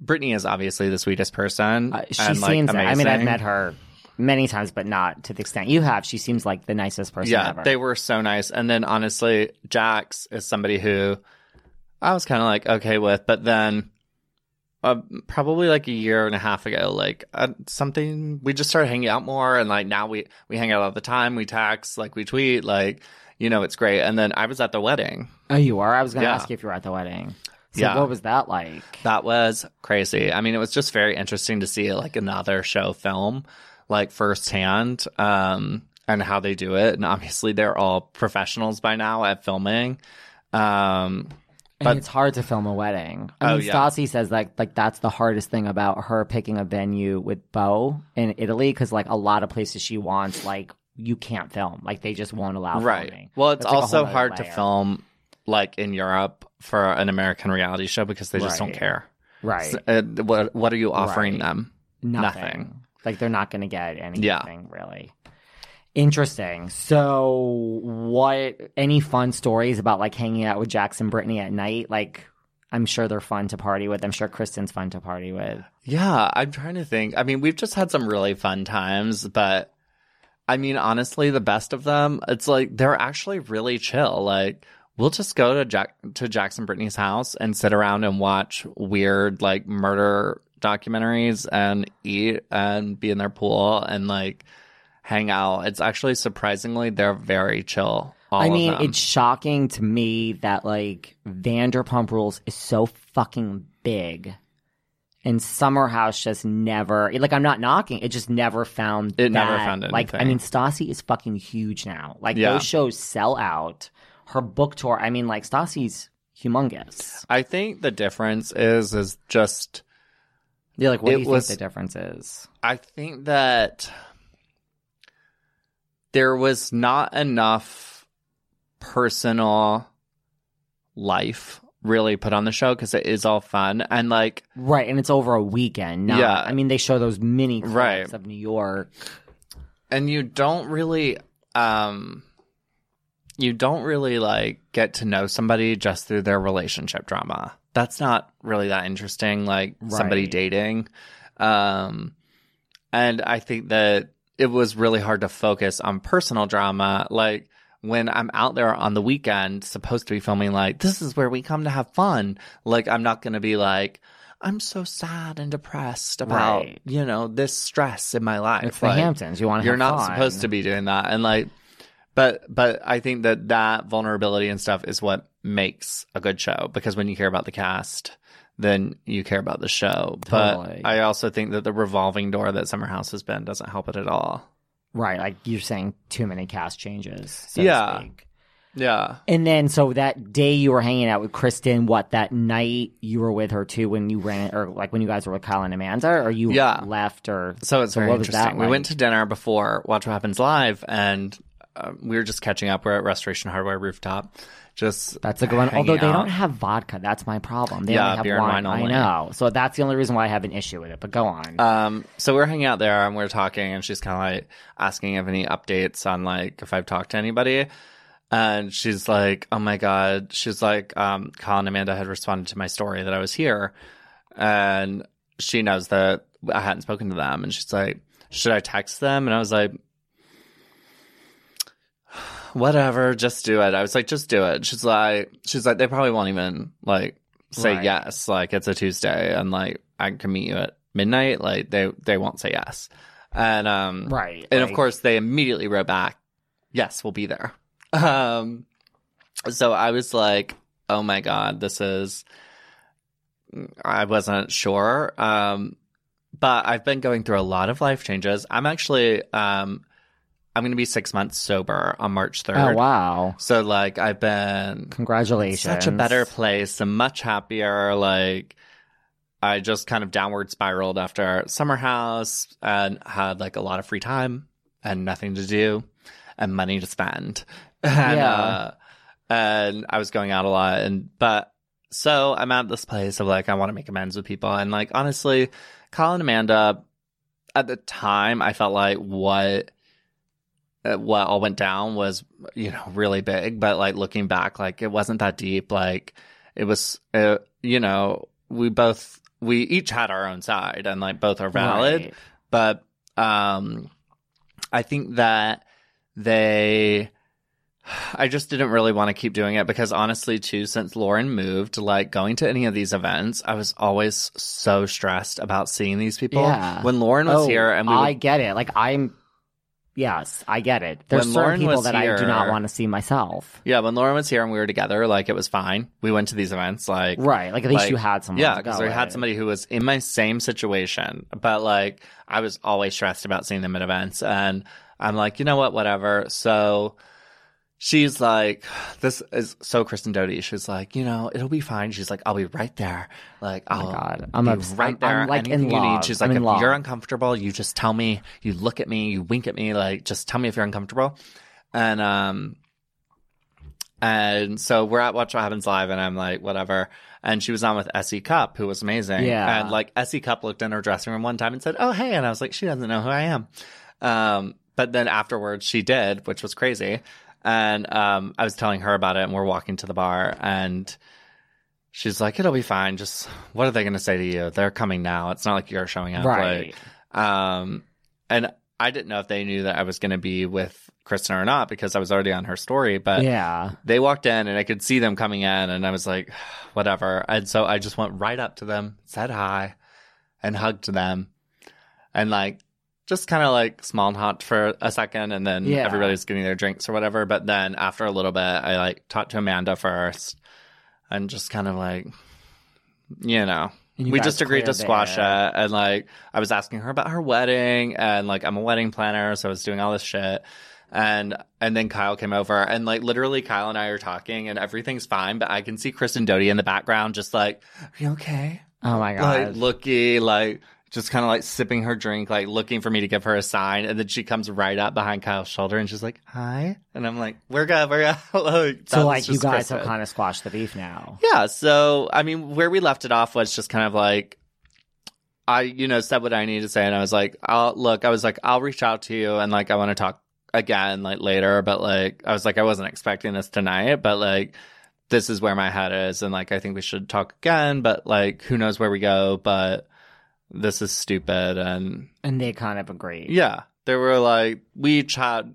S2: Brittany is obviously the sweetest person.
S1: Uh, she
S2: and, like,
S1: seems. I mean, I've met her many times, but not to the extent you have. She seems like the nicest person
S2: Yeah,
S1: ever.
S2: they were so nice. And then honestly, Jax is somebody who I was kind of like okay with, but then uh, probably like a year and a half ago, like uh, something we just started hanging out more, and like now we we hang out all the time. We text, like we tweet, like you know, it's great. And then I was at the wedding.
S1: oh, you are. I was going to
S2: Yeah.
S1: ask you if you were at the wedding. So
S2: Yeah.
S1: what was that like?
S2: That was crazy. I mean, it was just very interesting to see like another show film, like firsthand, um, and how they do it. And obviously, they're all professionals by now at filming. Um,
S1: And
S2: But-
S1: it's hard to film a wedding. I
S2: Oh,
S1: mean,
S2: yeah.
S1: Stassi says like like that's the hardest thing about her picking a venue with Bo in Italy because like a lot of places she wants like you can't film like they just won't allow
S2: right.
S1: filming.
S2: Well, it's
S1: That's, like,
S2: also
S1: other
S2: hard to film like in Europe for an American reality show because they just don't care.
S1: right.
S2: S- uh, what What are you offering
S1: Right.
S2: them?
S1: nothing.
S2: nothing.
S1: Like they're not going to get anything
S2: Yeah.
S1: really. Interesting. So, what? Any fun stories about like hanging out with Jax and Brittany at night? Like, I'm sure they're fun to party with. I'm sure Kristen's fun to party with.
S2: Yeah, I'm trying to think. I mean, we've just had some really fun times, but I mean, honestly, the best of them, it's like they're actually really chill. Like we'll just go to Jack to Jax and Brittany's house and sit around and watch weird like murder documentaries and eat and be in their pool and like hang out. It's actually surprisingly they're very chill. All
S1: I mean, it's shocking to me that like Vanderpump Rules is so fucking big, And Summer House just never like I'm not knocking. It just never found
S2: It never
S1: found
S2: found
S1: like I mean Stassi is fucking huge now. Like
S2: Yeah.
S1: those shows sell out. Her book tour, I mean like Stassi's humongous.
S2: I think the difference is is just
S1: Yeah, like what do you
S2: was-
S1: think the difference is?
S2: I think that there was not enough personal life really put on the show because it is all fun and like
S1: Right, and it's over a weekend. Not,
S2: Yeah.
S1: I mean they show those mini clips
S2: Right.
S1: of New York.
S2: and you don't really um you don't really like get to know somebody just through their relationship drama that's not really that interesting like somebody dating um and i think that it was really hard to focus on personal drama like when i'm out there on the weekend supposed to be filming like this is where we come to have fun like i'm not going to be like i'm so sad and depressed about
S1: Right.
S2: you know this stress in my life
S1: It's the
S2: Like,
S1: Hamptons. You want to
S2: you're not
S1: fun.
S2: supposed to be doing that and like but but i think that that vulnerability and stuff is what makes a good show because when you care about the cast then you care about the show
S1: Totally.
S2: but i also think that the revolving door that summer house has been doesn't help it at all
S1: Right, like you're saying too many cast changes. So
S2: Yeah.
S1: To speak.
S2: yeah
S1: And then, so that day you were hanging out with Kristen, what that night you were with her too when you ran, or like when you guys were with Kyle and Amanda, or you
S2: Yeah.
S1: left, or
S2: so it's very
S1: was that
S2: interesting we
S1: like?
S2: went to dinner before watch what happens live and uh, we were just catching up we're at restoration hardware rooftop just
S1: That's a good one. Although they
S2: out.
S1: don't have vodka, that's my problem. They
S2: Yeah,
S1: only have
S2: beer and
S1: wine.
S2: wine
S1: I know. So that's the only reason why I have an issue with it. But go on.
S2: Um, so we're hanging out there and we're talking, and she's kind of like asking if any updates on like if I've talked to anybody. And she's like, "Oh my god!" She's like, um, "Colin and Amanda had responded to my story that I was here, and she knows that I hadn't spoken to them." And she's like, "Should I text them?" And I was like, "Whatever, just do it." I was like, "Just do it." She's like, "She's like, they probably won't even like say
S1: Right.
S2: yes. Like it's a Tuesday, and like I can meet you at midnight. Like they they won't say yes." And um,
S1: right.
S2: and of course, they immediately wrote back, "Yes, we'll be there." Um, so I was like, "Oh my god, this is." I wasn't sure, um, but I've been going through a lot of life changes. I'm actually, um, I'm going to be six months sober on March third.
S1: Oh wow!
S2: So like, I've been
S1: Congratulations.
S2: such a better place and much happier. Like, I just kind of downward spiraled after summer house and had like a lot of free time and nothing to do and money to spend. And,
S1: Yeah.
S2: uh, and I was going out a lot. And, but so I'm at this place of like, I want to make amends with people. And like, honestly, Colin and Amanda, at the time, I felt like what, what all went down was, you know, really big. But like looking back, like it wasn't that deep. Like it was, uh, you know, we both, we each had our own side and like both are valid
S1: Right.
S2: but um i think that they i just didn't really want to keep doing it because honestly too since lauren moved like going to any of these events i was always so stressed about seeing these people
S1: Yeah.
S2: when lauren was
S1: Oh,
S2: here and we
S1: I
S2: would,
S1: get it. Like I'm. Yes, I get it. There's
S2: When
S1: certain
S2: Lauren
S1: people that I do not want to see myself.
S2: yeah when lauren was here and we were together like it was fine we went to these events like
S1: Right. Like at least
S2: Like,
S1: you had someone.
S2: Yeah, because we had somebody who was in my same situation, but like I was always stressed about seeing them at events, and I'm like, you know what, whatever. So she's like, this is so Kristen Doute. She's like, you know, it'll be fine. She's like, I'll be right there. Like,
S1: Oh my
S2: I'll
S1: God. I'm
S2: be
S1: obs-
S2: right there.
S1: I'm, like, in
S2: Anything you
S1: love.
S2: need. She's
S1: I'm
S2: like, if
S1: love.
S2: you're uncomfortable, you just tell me. You look at me. You wink at me. Like, just tell me if you're uncomfortable. And um, and so we're at Watch What Happens Live, and I'm like, whatever. And she was on with Essie Cup, who was amazing.
S1: Yeah.
S2: And like Essie Cup looked in her dressing room one time and said, "Oh hey," and I was like, she doesn't know who I am. Um, but then afterwards she did, which was crazy. And um, I was telling her about it, and we're walking to the bar, and she's like, "It'll be fine. Just what are they going to say to you? They're coming now. It's not like you're showing up."
S1: Right.
S2: Like, um, and I didn't know if they knew that I was going to be with Kristen or not because I was already on her story, but
S1: yeah.
S2: they walked in and I could see them coming in and I was like, whatever. And so I just went right up to them, said hi, and hugged them. And like, just kind of like small talked for a second and then
S1: Yeah.
S2: everybody's getting their drinks or whatever. But then after a little bit, I like talked to Amanda first and just kind of like, you know,
S1: you
S2: we just agreed to squash it. And like, I was asking her about her wedding and like, I'm a wedding planner. So I was doing all this shit. And, and then Kyle came over and like, literally Kyle and I are talking and everything's fine. But I can see Kristen Doute in the background, just like, are you okay?
S1: Oh my god.
S2: Like, looky, like, just kind of like sipping her drink, like looking for me to give her a sign. And then she comes right up behind Kyle's shoulder and she's like, hi. And I'm like, we're good, we're good. like,
S1: so like you guys
S2: Kristen.
S1: have kind of squashed the beef now.
S2: Yeah. So, I mean, where we left it off was just kind of like, I, you know, said what I needed to say. And I was like, I'll look, I was like, I'll reach out to you and like, I want to talk again, like later. But like, I was like, I wasn't expecting this tonight, but like, this is where my head is. And like, I think we should talk again, but like, who knows where we go. But this is stupid. And
S1: And they kind of agree.
S2: yeah, there were like we each had,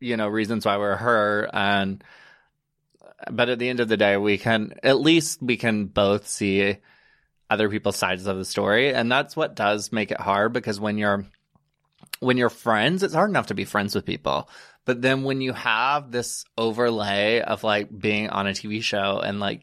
S2: you know, reasons why we're hurt, and but at the end of the day, we can at least we can both see other people's sides of the story, and that's what does make it hard because when you're when you're friends, it's hard enough to be friends with people. But then when you have this overlay of like being on a TV show and like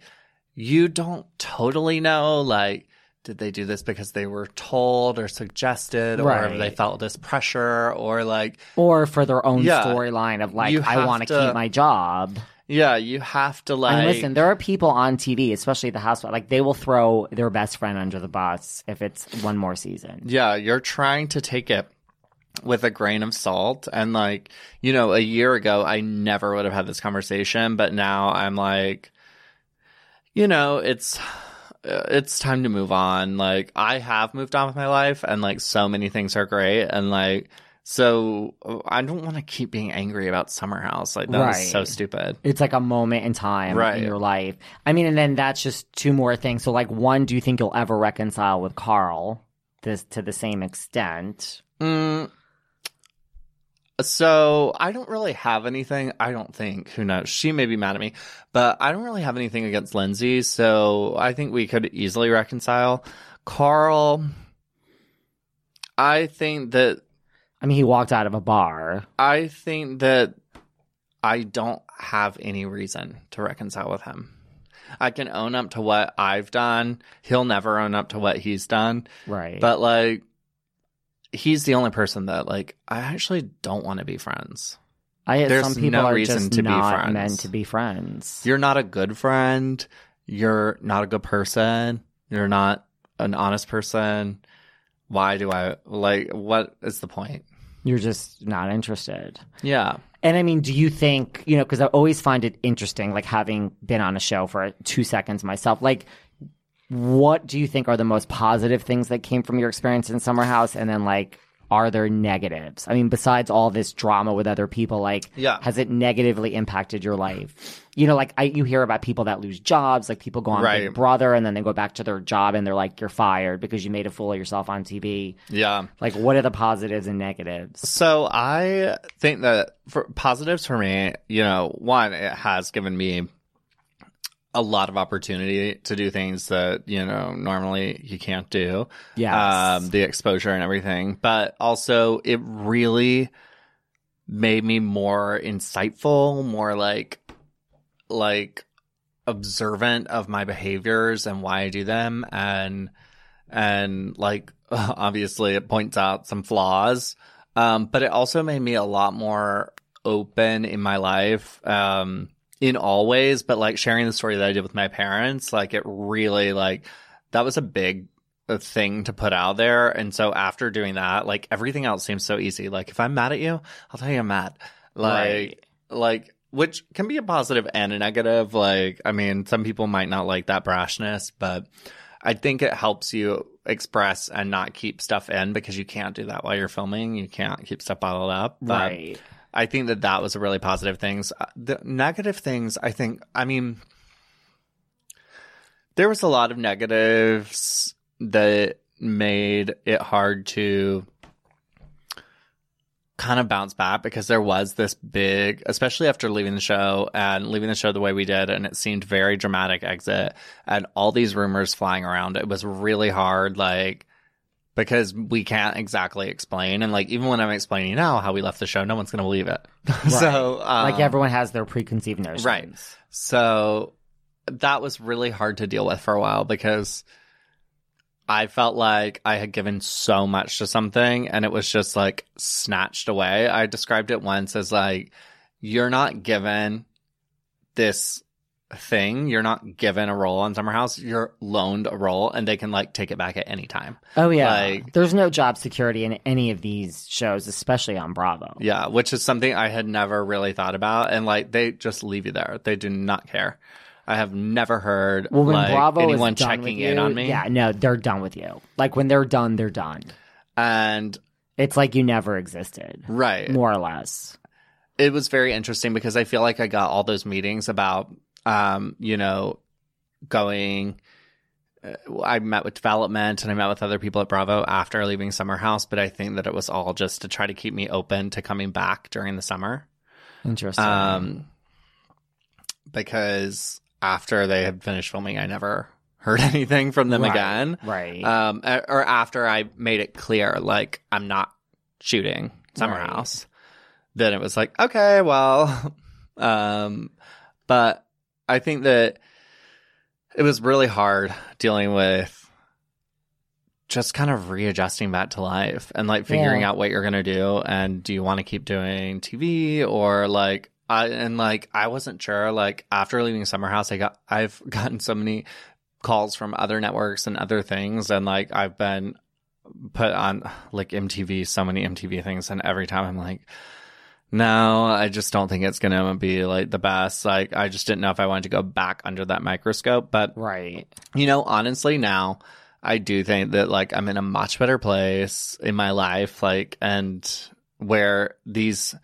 S2: you don't totally know like did they do this because they were told or suggested or they felt this pressure or like
S1: Or for their own
S2: Yeah.
S1: storyline of like, I want to
S2: to-
S1: keep my job.
S2: yeah you have to like
S1: and listen, there are people on TV, especially the housewife, like they will throw their best friend under the bus if it's one more season.
S2: Yeah, you're trying to take it with a grain of salt. And like, you know, a year ago, I never would have had this conversation, but now I'm like, you know, it's. Uh, It's time to move on. Like I have moved on with my life, and like so many things are great, and like so I don't want to keep being angry about Summer House. Like that is so stupid.
S1: It's like a moment in time
S2: Right.
S1: in your life. I mean, and then that's just two more things. So, like, one, do you think you'll ever reconcile with Carl this to the same extent?
S2: Mm, so I don't really have anything. I don't think. Who knows? She may be mad at me, but I don't really have anything against Lindsay. So I think we could easily reconcile. Carl, I think that
S1: I mean, he walked out of a bar.
S2: I think that I don't have any reason to reconcile with him. I can own up to what I've done. He'll never own up to what he's done.
S1: Right.
S2: But like he's the only person that like I actually don't want to be friends.
S1: I,
S2: there's
S1: some people
S2: no
S1: are
S2: reason
S1: just
S2: to be friends.
S1: meant to be friends.
S2: You're not a good friend. You're not a good person. You're not an honest person. Why do I like what is the point?
S1: You're just not interested.
S2: Yeah.
S1: And I mean, do you think, you know, because I always find it interesting, like having been on a show for two seconds myself, like, what do you think are the most positive things that came from your experience in Summer House? And then, like, are there negatives? I mean, besides all this drama with other people, like,
S2: Yeah.
S1: has it negatively impacted your life? You know, like, I, you hear about people that lose jobs, like people go on
S2: Right.
S1: Big Brother and then they go back to their job and they're like, you're fired because you made a fool of yourself on TV.
S2: Yeah.
S1: Like, what are the positives and negatives?
S2: So I think that for positives for me, you know, one, it has given me a lot of opportunity to do things that, you know, normally you can't do.
S1: Yeah,
S2: Um, the exposure and everything. But also it really made me more insightful, more like like observant of my behaviors and why I do them and and like obviously it points out some flaws um but it also made me a lot more open in my life um in all ways but like sharing the story that I did with my parents like it really like that was a big uh, thing to put out there. And so after doing that like everything else seems so easy. Like if I'm mad at you I'll tell you I'm mad. Like
S1: Right.
S2: like which can be a positive and a negative. Like i mean some people might not like that brashness but i think it helps you express and not keep stuff in because you can't do that while you're filming. You can't keep stuff bottled up. But
S1: right.
S2: I think that that was a really positive things Uh, the negative things i think i mean there was a lot of negatives that made it hard to kind of bounce back because there was this big, especially after leaving the show and leaving the show the way we did, and it seemed very dramatic exit and all these rumors flying around. It was really hard, like because we can't exactly explain, and like even when I'm explaining now how we left the show, no one's gonna believe it. so um,
S1: like everyone has their preconceived notions.
S2: Right. So that was really hard to deal with for a while because I felt like I had given so much to something and it was just like snatched away. I described it once as like, you're not given this thing. You're not given a role on Summer House. You're loaned a role and they can like take it back at any time.
S1: Oh yeah,
S2: Like-
S1: there's no job security in any of these shows, especially on Bravo.
S2: Yeah, which is something I had never really thought about. And like, they just leave you there. They do not care. I have never heard
S1: Well, when
S2: like,
S1: Bravo
S2: anyone checking
S1: with
S2: in
S1: you,
S2: on me.
S1: yeah, no, they're done with you. Like when they're done, they're done.
S2: And
S1: It's like you never existed,
S2: right.
S1: more or less.
S2: it was very interesting because I feel like I got all those meetings about, um, you know, going. Uh, I met with development and I met with other people at Bravo after leaving Summer House, but I think that it was all just to try to keep me open to coming back during the summer.
S1: Interesting.
S2: Um, because after they had finished filming, I never heard anything from them
S1: Right,
S2: again.
S1: right.
S2: Um, or after I made it clear, like I'm not shooting Summer
S1: Right.
S2: House, then it was like, okay, well, um, but I think that it was really hard dealing with just kind of readjusting back to life and like figuring
S1: Yeah.
S2: out what you're gonna do and do you want to keep doing TV or like I and like I wasn't sure like after leaving Summer House I got I've gotten so many calls from other networks and other things and like I've been put on like MTV so many MTV things and every time I'm like no, I just don't think it's going to be like the best. Like I just didn't know if I wanted to go back under that microscope, but
S1: right.
S2: you know, honestly, now I do think that like I'm in a much better place in my life, like, and where these,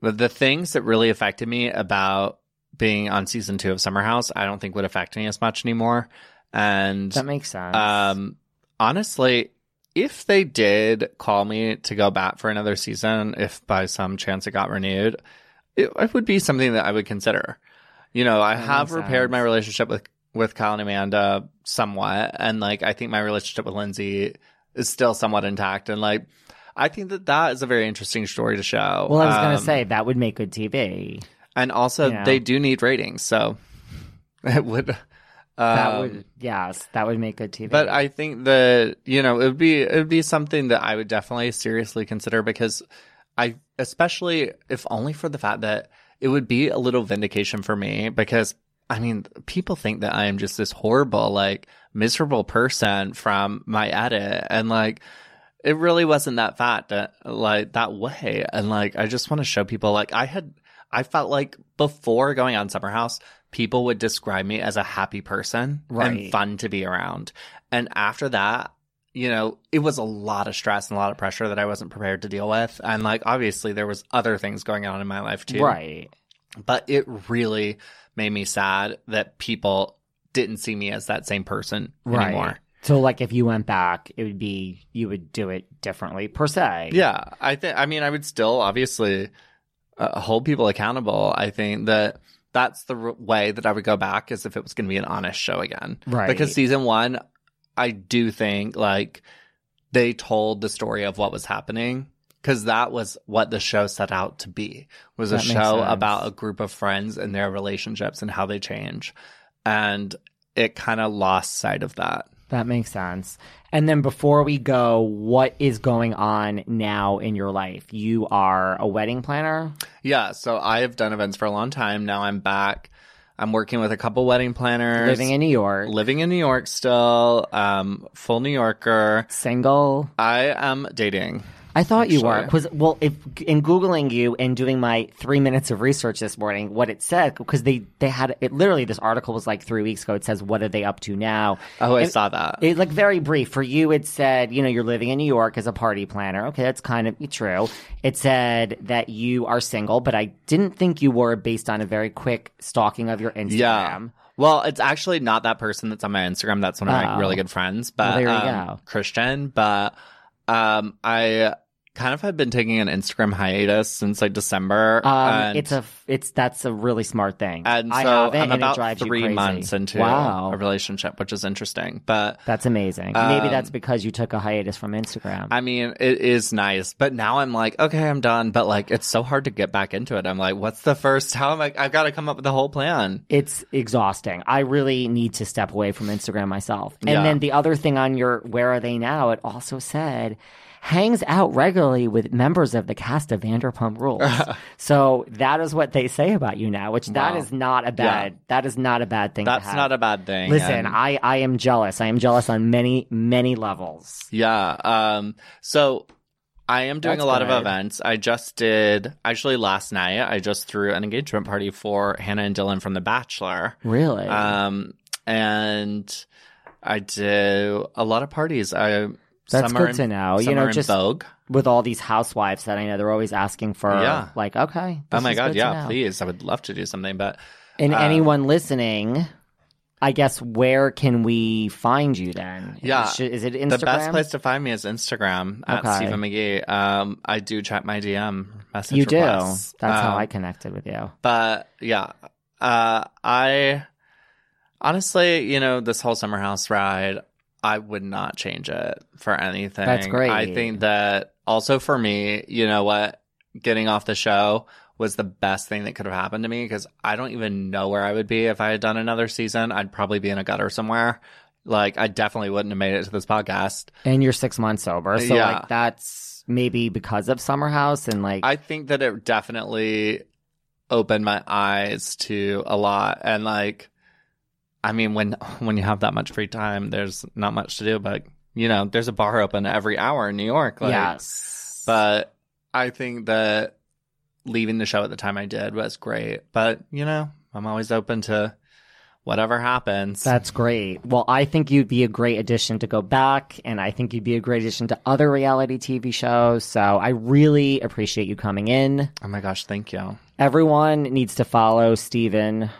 S2: the, the things that really affected me about being on season two of Summer House, I don't think would affect me as much anymore. And,
S1: That makes sense.
S2: um, honestly, if they did call me to go back for another season, if by some chance it got renewed, it, it would be something that I would consider. You know, I
S1: That
S2: have repaired my relationship with with Kyle and Amanda somewhat, and like I think my relationship with Lindsay is still somewhat intact, and like I think that that is a very interesting story to show.
S1: well, I was
S2: Um,
S1: say that would make good TV.
S2: and also
S1: Yeah.
S2: they do need ratings, so it would.
S1: That
S2: um,
S1: would yes, that would make good TV.
S2: But I think that you know it would be it would be something that I would definitely seriously consider because I especially if only for the fact that it would be a little vindication for me because I mean people think that I am just this horrible like miserable person from my edit and like it really wasn't that fat that like that way and like I just want to show people like I had I felt like before going on Summer House people would describe me as a happy person
S1: Right.
S2: and fun to be around and after that you know it was a lot of stress and a lot of pressure that I wasn't prepared to deal with and like obviously there was other things going on in my life too
S1: right.
S2: but it really made me sad that people didn't see me as that same person
S1: Right.
S2: anymore
S1: So like if you went back, it would be you would do it differently per se.
S2: Yeah, I think. I mean, I would still obviously uh, hold people accountable. I think that that's the r- way that I would go back, is if it was going to be an honest show again.
S1: Right.
S2: Because season one, I do think like they told the story of what was happening. Because that was what the show set out to be was a
S1: That makes
S2: show
S1: sense.
S2: about a group of friends and their relationships and how they change, and it kind of lost sight of that.
S1: That makes sense. And then before we go, what is going on now in your life? You are a wedding planner?
S2: Yeah, so I have done events for a long time. Now I'm back. I'm working with a couple wedding planners.
S1: Living in New York.
S2: living in New York still. Um, full New Yorker.
S1: single?
S2: I am dating.
S1: I thought you were. Because, well, if in Googling you and doing my three minutes of research this morning, what it said, because they, they had it literally, this article was like three weeks ago. It says, what are they up to now?
S2: Oh, I
S1: It-
S2: saw that.
S1: It like very brief. For you, it said, you know, you're living in New York as a party planner. Okay, that's kind of true. It said that you are single, but I didn't think you were based on a very quick stalking of your Instagram.
S2: yeah. Well, it's actually not that person that's on my Instagram. That's one of my
S1: Oh.
S2: really good friends. But
S1: Well, there you
S2: um,
S1: go.
S2: Christian. But um, I kind of had been taking an Instagram hiatus since like December.
S1: Um,
S2: and,
S1: it's a it's that's a really smart thing.
S2: and
S1: I
S2: so
S1: have it,
S2: I'm
S1: and it
S2: about three months into
S1: wow.
S2: a relationship, which is interesting. But
S1: That's amazing. Maybe
S2: Um,
S1: that's because you took a hiatus from Instagram.
S2: I mean, it is nice, but now I'm like, okay, I'm done. But like, it's so hard to get back into it. I'm like, what's the first? How am I? I've got to come up with a whole plan.
S1: it's exhausting. I really need to step away from Instagram myself. And
S2: Yeah.
S1: then the other thing on your Where Are They Now? It also said hangs out regularly with members of the cast of Vanderpump Rules. so that is what they say about you now, which that
S2: Wow.
S1: is not a bad that is not a bad thing. to
S2: That's
S1: have.
S2: not a bad thing.
S1: Listen,
S2: and-
S1: I I am jealous. I am jealous on many many levels.
S2: Yeah. Um, so I am doing
S1: That's
S2: a lot of events. I just did actually last night. I just threw an engagement party for Hannah and Dylan from The Bachelor.
S1: Really?
S2: Um, and I do a lot of parties. I
S1: That's
S2: some
S1: good
S2: in-
S1: to know. You know, just
S2: Vogue.
S1: with all these housewives that I know, they're always asking for.
S2: Yeah.
S1: Like, okay.
S2: Oh my god, yeah, please. I would love to do something, but
S1: And
S2: Uh,
S1: anyone listening, I guess where can we find you then?
S2: Yeah.
S1: Is, is it Instagram?
S2: the best place to find me is Instagram at
S1: Okay.
S2: Stephen McGee. Um, I do check my DM message
S1: you do.
S2: requests.
S1: That's how
S2: Um,
S1: I connected with you.
S2: But yeah, uh, I honestly, you know, this whole summer house ride, I would not change it for anything.
S1: That's great.
S2: I think that also for me, you know what, getting off the show was the best thing that could have happened to me because I don't even know where I would be if I had done another season. I'd probably be in a gutter somewhere. Like I definitely wouldn't have made it to this podcast.
S1: And you're six months sober, so
S2: Yeah.
S1: like that's maybe because of Summer House and like
S2: I think that it definitely opened my eyes to a lot and like I mean when when you have that much free time there's not much to do but you know there's a bar open every hour in New York like
S1: yes,
S2: but I think that leaving the show at the time I did was great but you know I'm always open to whatever happens
S1: That's great. Well, I think you'd be a great addition to go back, and I think you'd be a great addition to other reality TV shows. So I really appreciate you coming in.
S2: oh my gosh thank you
S1: Everyone needs to follow Stephen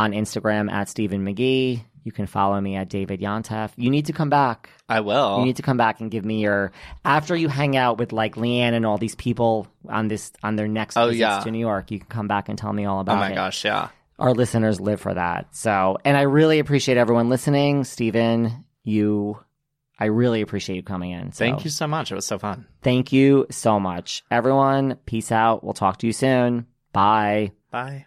S1: on Instagram at Stephen McGee. You can follow me at David Yontef. You need to come back.
S2: I will
S1: You need to come back and give me your after you hang out with like LeeAnne and all these people on this on their next
S2: Oh,
S1: visits
S2: yeah.
S1: to New York. You can come back and tell me all oh about it.
S2: oh my
S1: it.
S2: gosh yeah
S1: Our listeners live for that. So, and I really appreciate everyone listening. Stephen, you, I really appreciate you coming in. So
S2: thank you so much it was so fun
S1: Thank you so much. Everyone, peace out. We'll talk to you soon. Bye.
S2: bye